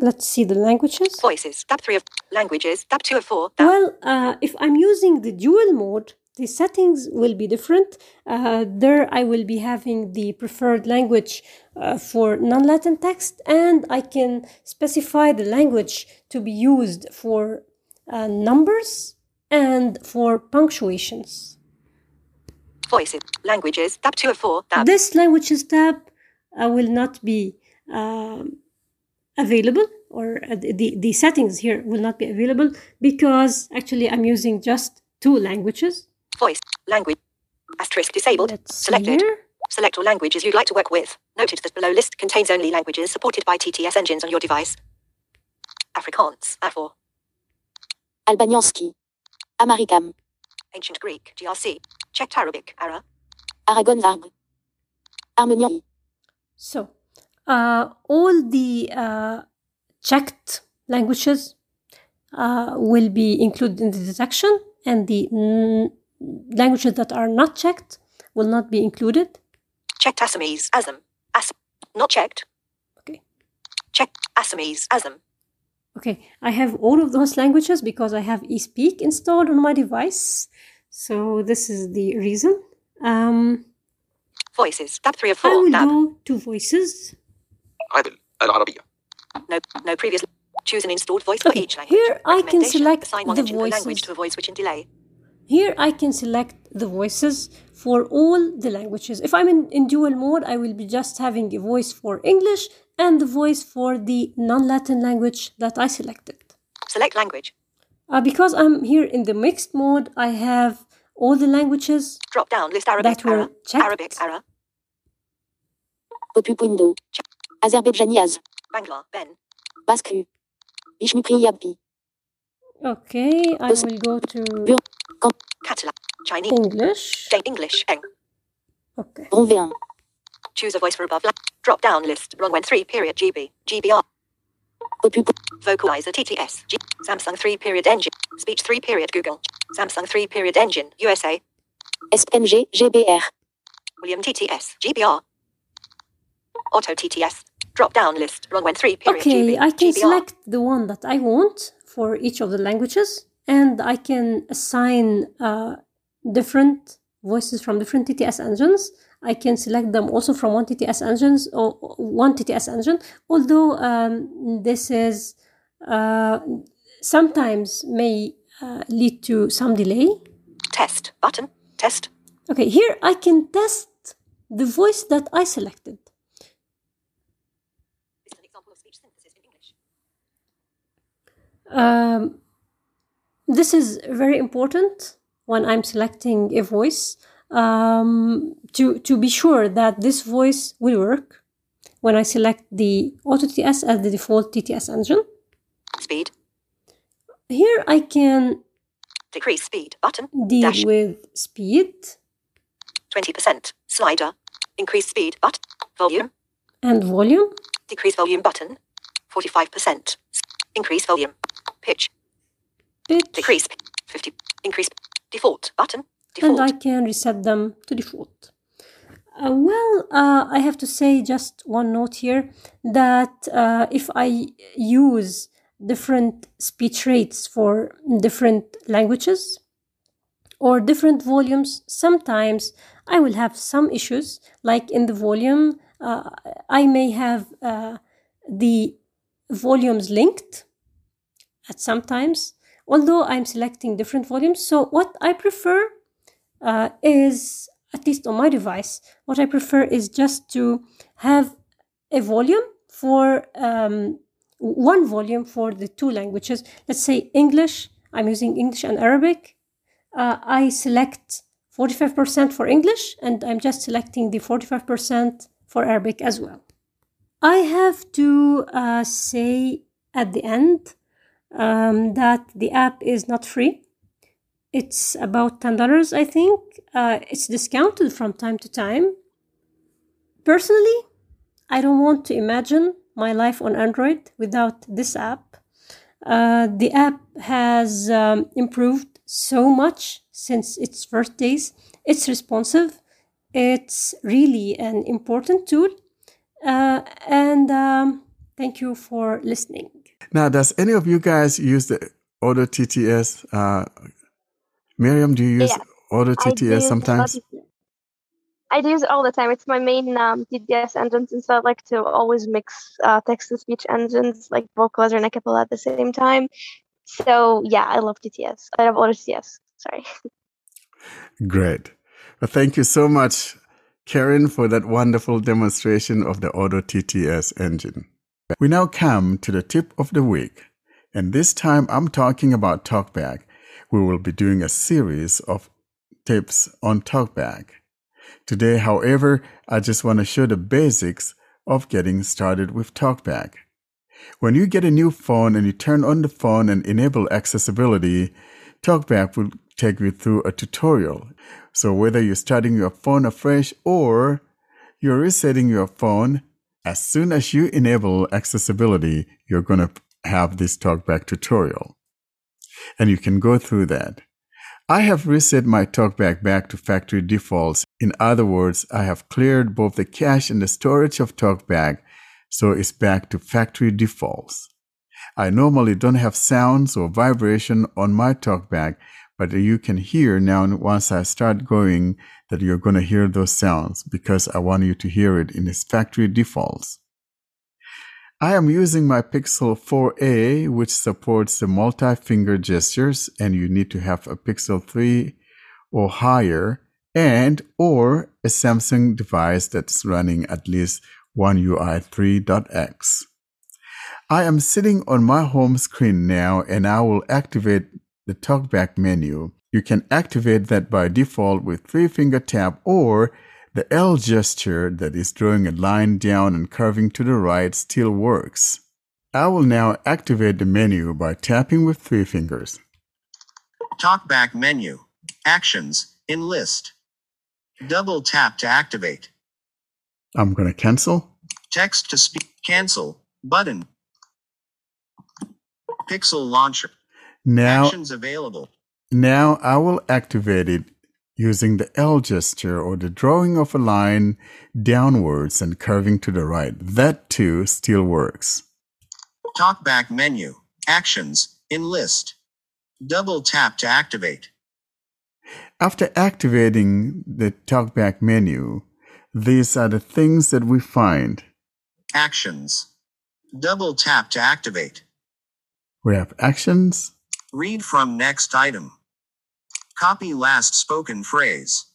Let's see the languages. Voices. Tab three of languages. Tab two of four. Tab. Well, uh, if I'm using the dual mode, the settings will be different. Uh, there, I will be having the preferred language uh, for non Latin text, and I can specify the language to be used for uh, numbers and for punctuations. Voices. Languages. Tab two of four. Tab. This languages tab uh, will not be um, available, or uh, the, the settings here will not be available because actually I'm using just two languages. Voice. Language. Asterisk disabled. Let's Selected. here. Select all languages you'd like to work with. Noted that below list contains only languages supported by TTS engines on your device. Afrikaans. A4. Albanianski. Amaricam. Ancient Greek. GRC. Checked Arabic. ARA. Aragon Varg. Armenian. So, all the uh, checked languages uh, will be included in the detection, and the mm, languages that are not checked will not be included. Checked Assamese. Assam. As. Not checked. Okay. Check Assamese. Assam. Okay, I have all of those languages because I have eSpeak installed on my device. So, this is the reason. Um, Voices. Tab three of I four. will Tab. go to voices. عادل العربية No. No previous. Choose an installed voice for Okay, each language. here I can Recommendation. select Assign one the engine per language voices. to avoid switching delay. Here I can select the voices for all the languages. If I'm in, in dual mode, I will be just having a voice for English and the voice for the non-Latin language that I selected. Select language. Uh, because I'm here in the mixed mode, I have all the languages Drop down list Arabic that were error. checked. Arabic error. Popupundo. Azerbaijaniaz. Bangla. Ben. Basque. Bishmipriyapi. Okay, I will go to Catalan. Chinese. English. Date English. Eng. Okay. Ronvéen. Choose a voice for above. la- Drop down list. Wrong when 3 period GB. GBR. Popupu. Vocalizer TTS. G- Samsung 3 period engine. Speech 3 period Google. Samsung 3 period engine. USA. SPNG. GBR. William TTS. GBR. Auto TTS. Drop down list. Wrong when 3 period Okay, GB. I can GBR. select the one that I want for each of the languages, and I can assign uh, different voices from different TTS engines. I can select them also from one TTS engines or one TTS engine. Although um, this is uh, sometimes may uh, lead to some delay. Test. Button. Test. Okay, here I can test the voice that I selected. This is an example of speech synthesis in English. Um, this is very important when I'm selecting a voice um, to, to be sure that this voice will work when I select the Auto TTS as the default TTS engine. Speed. Here I can Decrease speed. Button. deal Dash. with speed 20%. Slider. Increase speed. But. Volume. and volume. Decrease volume button. 45%. Increase volume. Pitch. Pitch. Decrease. 50. Increase. Default button. and I can reset them to default. Uh, well, uh, I have to say just one note here that uh, if I use different speech rates for different languages or different volumes, sometimes I will have some issues. Like in the volume, uh, I may have uh, the volumes linked at sometimes, although I'm selecting different volumes. So, what I prefer uh, is, at least on my device, what I prefer is just to have a volume for um, one volume for the two languages. Let's say English, I'm using English and Arabic. Uh, I select 45% for English and I'm just selecting the 45% for Arabic as well. I have to uh, say at the end um, that the app is not free. It's about $10, I think. Uh, it's discounted from time to time. Personally, I don't want to imagine my life on Android without this app. Uh, the app has um, improved so much since its first days. It's responsive. It's really an important tool. Uh, and um, thank you for listening. Now, does any of you guys use the Auto TTS? Uh, Miriam, do you use Yeah, Auto TTS sometimes? I do use it all the time. It's my main um, TTS engine since I like to always mix uh, text to speech engines like Vocalizer and Acapela at the same time. So yeah, I love TTS. I love Auto TTS. Sorry. Great. Well, thank you so much, Karen, for that wonderful demonstration of the Auto TTS engine. We now come to the tip of the week. And this time I'm talking about TalkBack. We will be doing a series of tips on TalkBack. Today, however, I just want to show the basics of getting started with TalkBack. When you get a new phone and you turn on the phone and enable accessibility, TalkBack will take you through a tutorial. So whether you're starting your phone afresh or you're resetting your phone, as soon as you enable accessibility, you're going to have this TalkBack tutorial. And you can go through that. I have reset my TalkBack back to factory defaults. In other words, I have cleared both the cache and the storage of TalkBack, so it's back to factory defaults. I normally don't have sounds or vibration on my TalkBack, but you can hear now once I start going that you're going to hear those sounds because I want you to hear it in its factory defaults. I am using my Pixel 4a, which supports the multi-finger gestures, and you need to have a Pixel 3 or higher and or a Samsung device that's running at least One UI 3.x. I am sitting on my home screen now and I will activate the talkback menu. You can activate that by default with three finger tap or the L gesture that is drawing a line down and curving to the right still works. I will now activate the menu by tapping with three fingers. Talkback menu. Actions in list. Double tap to activate. I'm going to cancel. Text to speak. Cancel. Button. Pixel launcher. Now, Actions available. Now I will activate it using the L gesture or the drawing of a line downwards and curving to the right. That too still works. Talkback menu. Actions in list. Double tap to activate. After activating the talkback menu, these are the things that we find. Actions. Double tap to activate. We have actions, Read from next item. Copy last spoken phrase.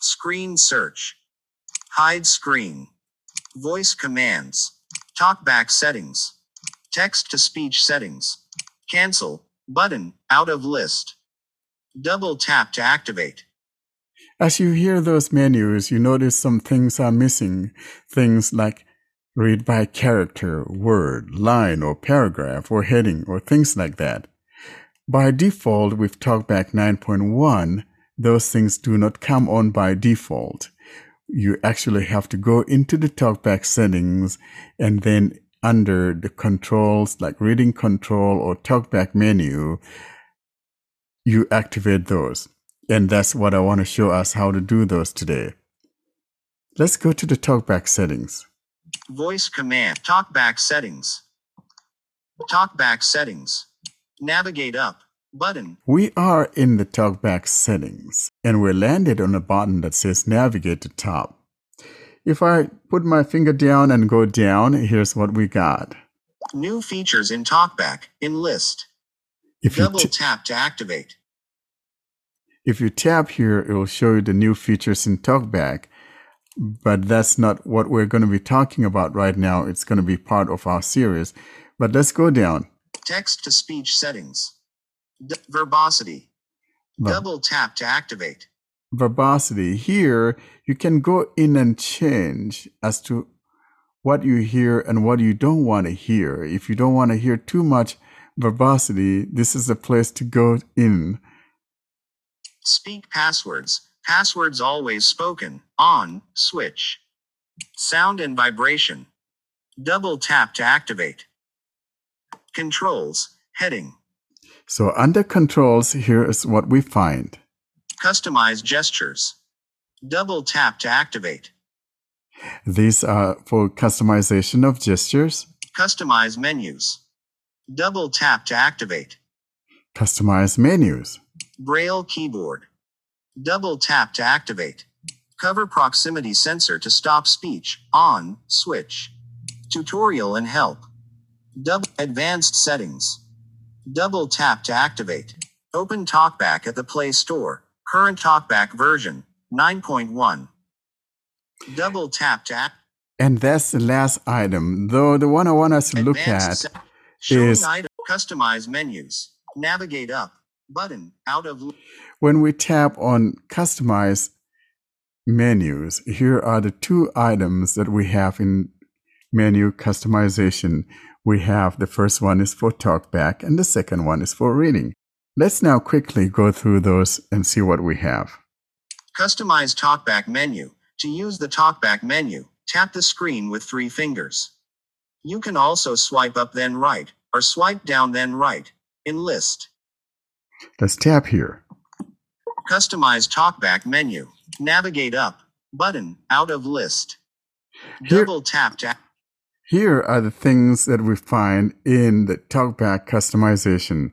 Screen search. Hide screen. Voice commands. Talkback settings. Text to speech settings. Cancel. Button. Out of list. Double tap to activate. As you hear those menus, you notice some things are missing. Things like read by character, word, line, or paragraph, or heading, or things like that. By default, with TalkBack 9.1, those things do not come on by default. You actually have to go into the TalkBack settings and then under the controls like reading control or TalkBack menu, you activate those. And that's what I want to show us how to do those today. Let's go to the TalkBack settings. Voice command. Talkback settings. Talkback settings. Navigate up. Button. We are in the TalkBack settings and we're landed on a button that says navigate to top. If I put my finger down and go down, here's what we got. New features in Talkback. In list. If you, Double t- tap to activate. if you tap here, it will show you the new features in TalkBack. But that's not what we're going to be talking about right now. It's going to be part of our series. But let's go down. Text to speech settings. D- verbosity. Ver- Double tap to activate. verbosity. Here, you can go in and change as to what you hear and what you don't want to hear. If you don't want to hear too much verbosity, this is the place to go in. Speak passwords. Passwords always spoken. On. Switch. Sound and vibration. Double tap to activate. Controls. Heading. So under controls, here is what we find. Customize gestures. Double tap to activate. These are for customization of gestures, Customize menus. Double tap to activate. customize menus, Braille keyboard. Double tap to activate. Cover proximity sensor to stop speech. On. Switch. Tutorial and help. Double advanced settings. Double tap to activate. Open TalkBack at the Play Store. Current TalkBack version 9.1. Double tap to act. and that's the last item. Though the one I want us to look at se- is item. Customize menus. Navigate up. Button. Out of. when we tap on customize menus, here are the two items that we have in menu customization. We have the first one is for talkback and the second one is for reading. Let's now quickly go through those and see what we have. Customize TalkBack menu. To use the TalkBack menu, tap the screen with three fingers. You can also swipe up then right, or swipe down then right. In list. Let's tap here. Customize TalkBack menu. Navigate up. Button. Out of list. Here- Double tap to. Here are the things that we find in the talkback customization.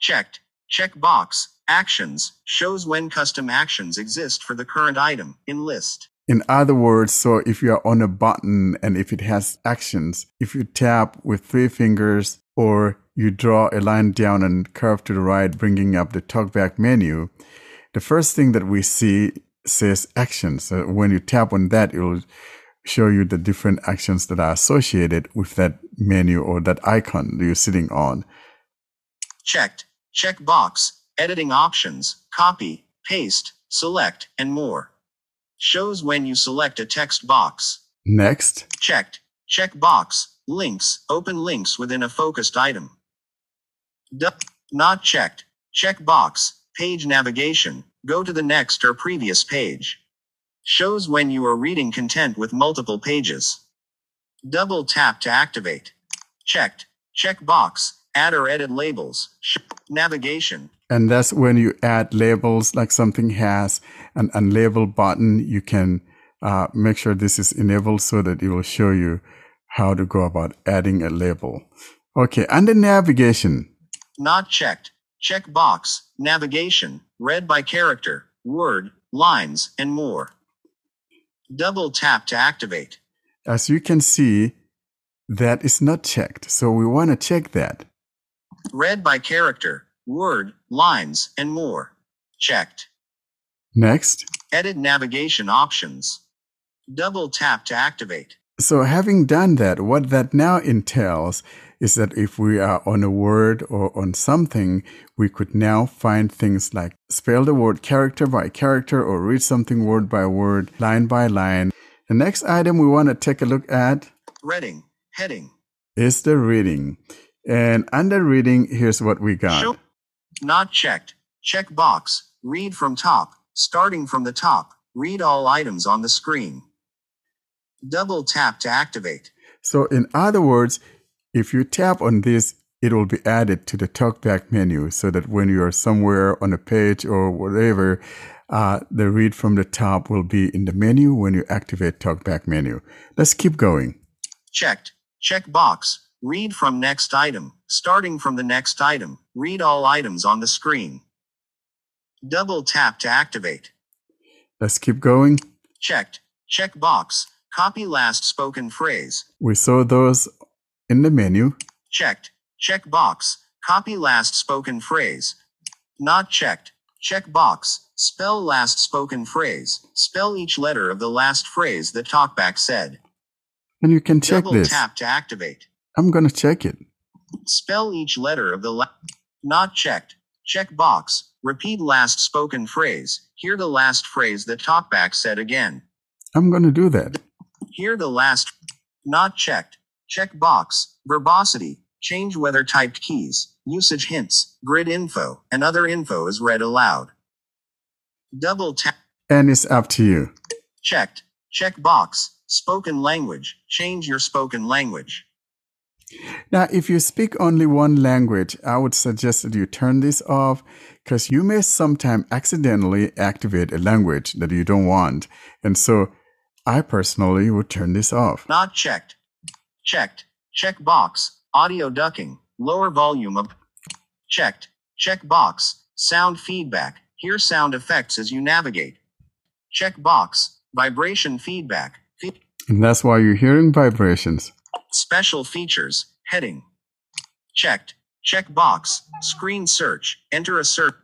Checked. Checkbox. Actions. Shows when custom actions exist for the current item. In list. In other words, so if you are on a button and if it has actions, if you tap with three fingers or you draw a line down and curve to the right, bringing up the talkback menu, the first thing that we see says actions. So when you tap on that, it will show you the different actions that are associated with that menu or that icon that you're sitting on. Checked. Check box. Editing options. Copy, paste, select, and more. Shows when you select a text box. Next, Checked. Check box. Links. Open links within a focused item. Du- not checked. Check box. Page navigation. Go to the next or previous page. Shows when you are reading content with multiple pages. Double tap to activate. Checked. Check box. Add or edit labels. Sh- navigation. and that's when you add labels, like something has an unlabeled button. You can uh, make sure this is enabled so that it will show you how to go about adding a label. Okay, under navigation, Not checked. Check box. Navigation. Read by character, word, lines, and more. Double tap to activate. as you can see, that is not checked. So we want to check that. Read by character, word, lines, and more. Checked. Next, Edit navigation options. Double tap to activate. So, having done that, what that now entails is that if we are on a word or on something, we could now find things like spell the word character by character or read something word by word, line by line. The next item we want to take a look at Reading. Heading. is the reading. And under reading, here's what we got. Show. Not checked. Check box. Read from top. Starting from the top. Read all items on the screen. Double tap to activate. So, in other words, if you tap on this, it will be added to the talkback menu so that when you are somewhere on a page or whatever, uh, the read from the top will be in the menu when you activate talkback menu. Let's keep going. Checked. Check box. Read from next item. Starting from the next item. Read all items on the screen. Double tap to activate. Let's keep going. Checked. Check box. Copy last spoken phrase. We saw those in the menu. Checked. Check box. Copy last spoken phrase. Not checked. Check box. Spell last spoken phrase. Spell each letter of the last phrase that talkback said. And you can check Double this. tap to activate. I'm going to check it. Spell each letter of the la- not checked. Check box. Repeat last spoken phrase. Hear the last phrase that talkback said again. I'm going to do that. Hear the last not checked. Check box. Verbosity. Change whether typed keys, usage hints, grid info, and other info is read aloud. Double tap. And it's up to you. Checked. Check box. Spoken language. Change your spoken language. Now, if you speak only one language, I would suggest that you turn this off because you may sometime accidentally activate a language that you don't want. And so I personally would turn this off. Not checked. Checked. Check box. Audio ducking. Lower volume of. Checked. Check box. Sound feedback. Hear sound effects as you navigate. Check box. Vibration feedback. Fe- And that's why you're hearing vibrations. Special features. Heading. Checked. Check box. Screen search. Enter a search.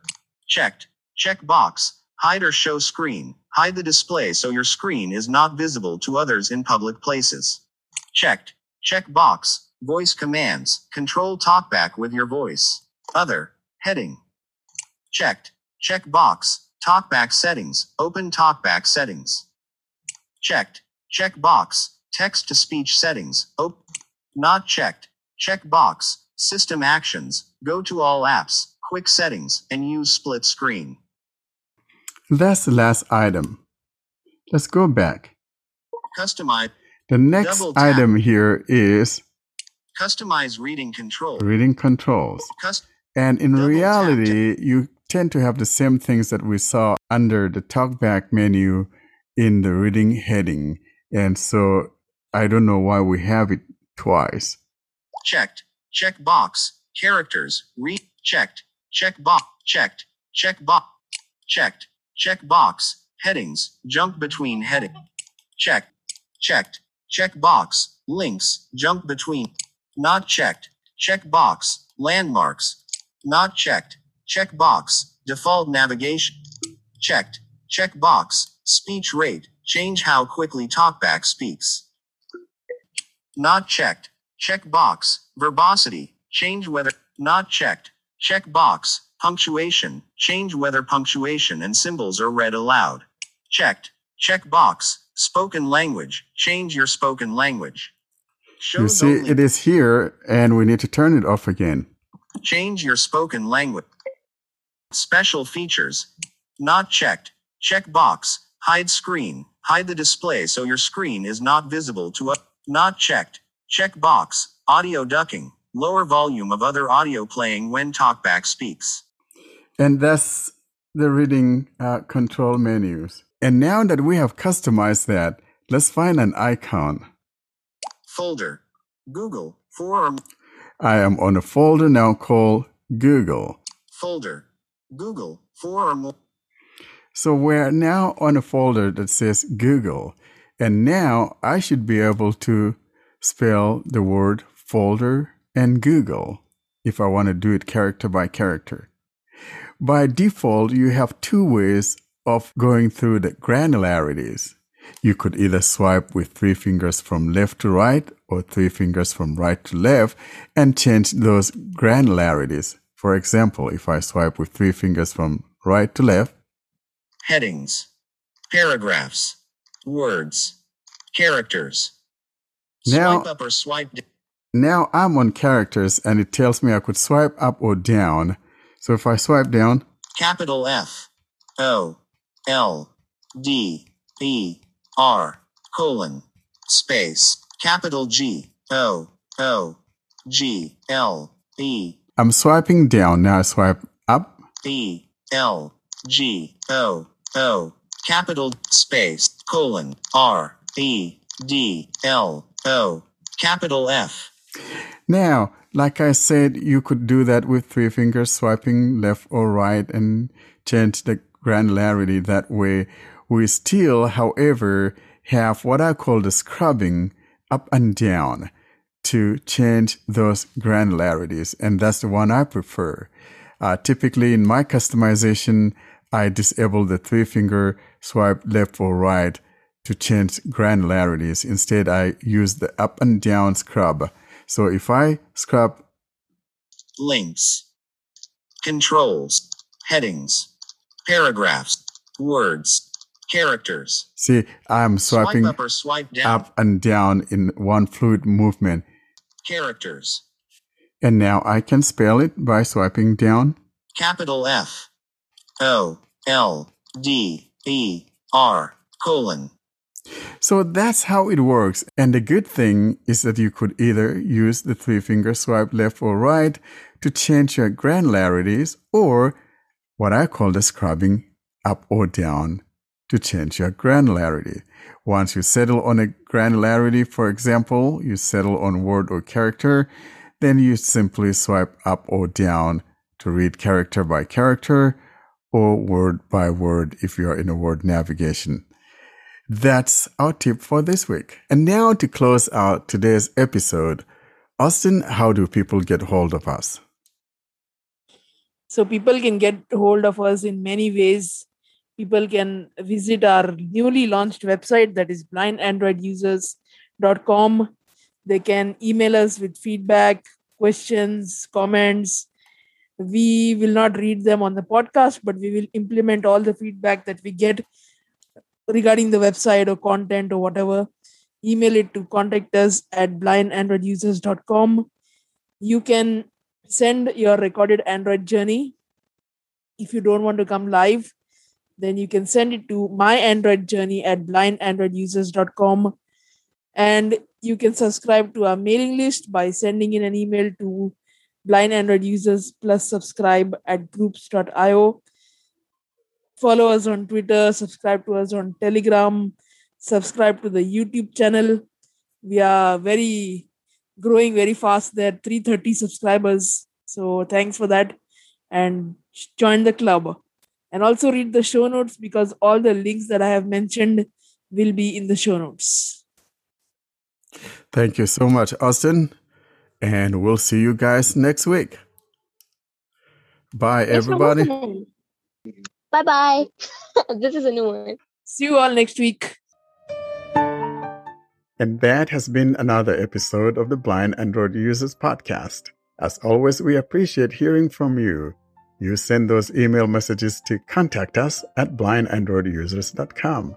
Checked. Check box. Hide or show screen. Hide the display so your screen is not visible to others in public places. Checked. Check box. Voice commands. Control talkback with your voice. Other. Heading. Checked. Check box. Talkback settings. Open talkback settings. Checked. Check box. Text to speech settings. Op- not checked. Check box. System actions. Go to all apps. Quick settings and use split screen. That's the last item. Let's go back. Customize. The next item here is Customize reading control. reading controls. Cus- And in reality, you tend to have the same things that we saw under the talkback menu in the reading heading. And so I don't know why we have it twice. checked. Check box. Characters. Read. Checked. Check box. Checked. Check box. Checked. Check box. Headings. Jump between heading. Checked. Checked. Check box. Links. Jump between. Not checked. Check box. Landmarks. Not checked. Check box. Default navigation. Checked. Check box. Speech rate. Change how quickly talkback speaks. Not checked. Check box. Verbosity. Change whether. Not checked. Check box. Punctuation. Change whether punctuation and symbols are read aloud. Checked. Check box. Spoken language. Change your spoken language. You see, only- it is here, and we need to turn it off again. Change your spoken language. Special features. Not checked. Check box. Hide screen. Hide the display so your screen is not visible to a. Not checked. Check box. Audio ducking. Lower volume of other audio playing when talkback speaks. And that's the reading uh, control menus. And now that we have customized that, let's find an icon. Folder. Google. Form. I am on a folder now called Google. folder. Google. Form. So we're now on a folder that says Google. And now I should be able to spell the word folder and Google if I want to do it character by character. By default, you have two ways of going through the granularities. You could either swipe with three fingers from left to right or three fingers from right to left and change those granularities. For example, if I swipe with three fingers from right to left, Headings. Paragraphs. Words. Characters. Now- Swipe up or swipe down. Now I'm on characters and it tells me I could swipe up or down. So if I swipe down, Capital F O L D E R colon space capital G O O G L E I'm swiping down. Now I swipe up. E L G O O capital space colon R E D L O capital F Now, like I said, you could do that with three fingers swiping left or right and change the granularity that way. We still, however, have what I call the scrubbing up and down to change those granularities. And that's the one I prefer. Uh, typically in my customization, I disable the three finger swipe left or right to change granularities. Instead, I use the up and down scrub. So if I scrub, links, controls, headings, paragraphs, words, characters. see, I'm swiping Swipe up swipe up and down in one fluid movement. Characters. And now I can spell it by swiping down. Capital F O L D E R colon. So that's how it works. And the good thing is that you could either use the three finger swipe left or right to change your granularities or what I call the scrubbing up or down to change your granularity. Once you settle on a granularity, for example, you settle on word or character, then you simply swipe up or down to read character by character or word by word if you're in a word navigation. That's our tip for this week. And now to close out today's episode, Austin, how do people get hold of us? So people can get hold of us in many ways. People can visit our newly launched website that is blindandroidusers.com. They can email us with feedback, questions, comments. We will not read them on the podcast, but we will implement all the feedback that we get regarding the website or content or whatever. Email it to contact us at blindandroidusers.com. You can send your recorded Android journey. If you don't want to come live, then you can send it to my Android journey at blindandroidusers.com. And you can subscribe to our mailing list by sending in an email to blind Android users plus subscribe at groups.io. Follow us on Twitter, subscribe to us on Telegram, subscribe to the YouTube channel. We are very growing very fast there 330 subscribers so thanks for that and join the club and also read the show notes because all the links that i have mentioned will be in the show notes Thank you so much, Austin. And we'll see you guys next week. Bye, everybody. Bye bye. this is a new one. See you all next week. And that has been another episode of the Blind Android Users Podcast. As always, we appreciate hearing from you. You send those email messages to contact us at blindandroidusers.com.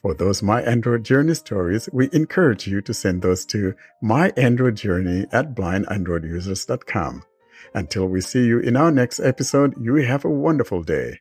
For those My Android Journey stories, we encourage you to send those to myandroidjourney at blindandroidusers.com. Until we see you in our next episode, you have a wonderful day.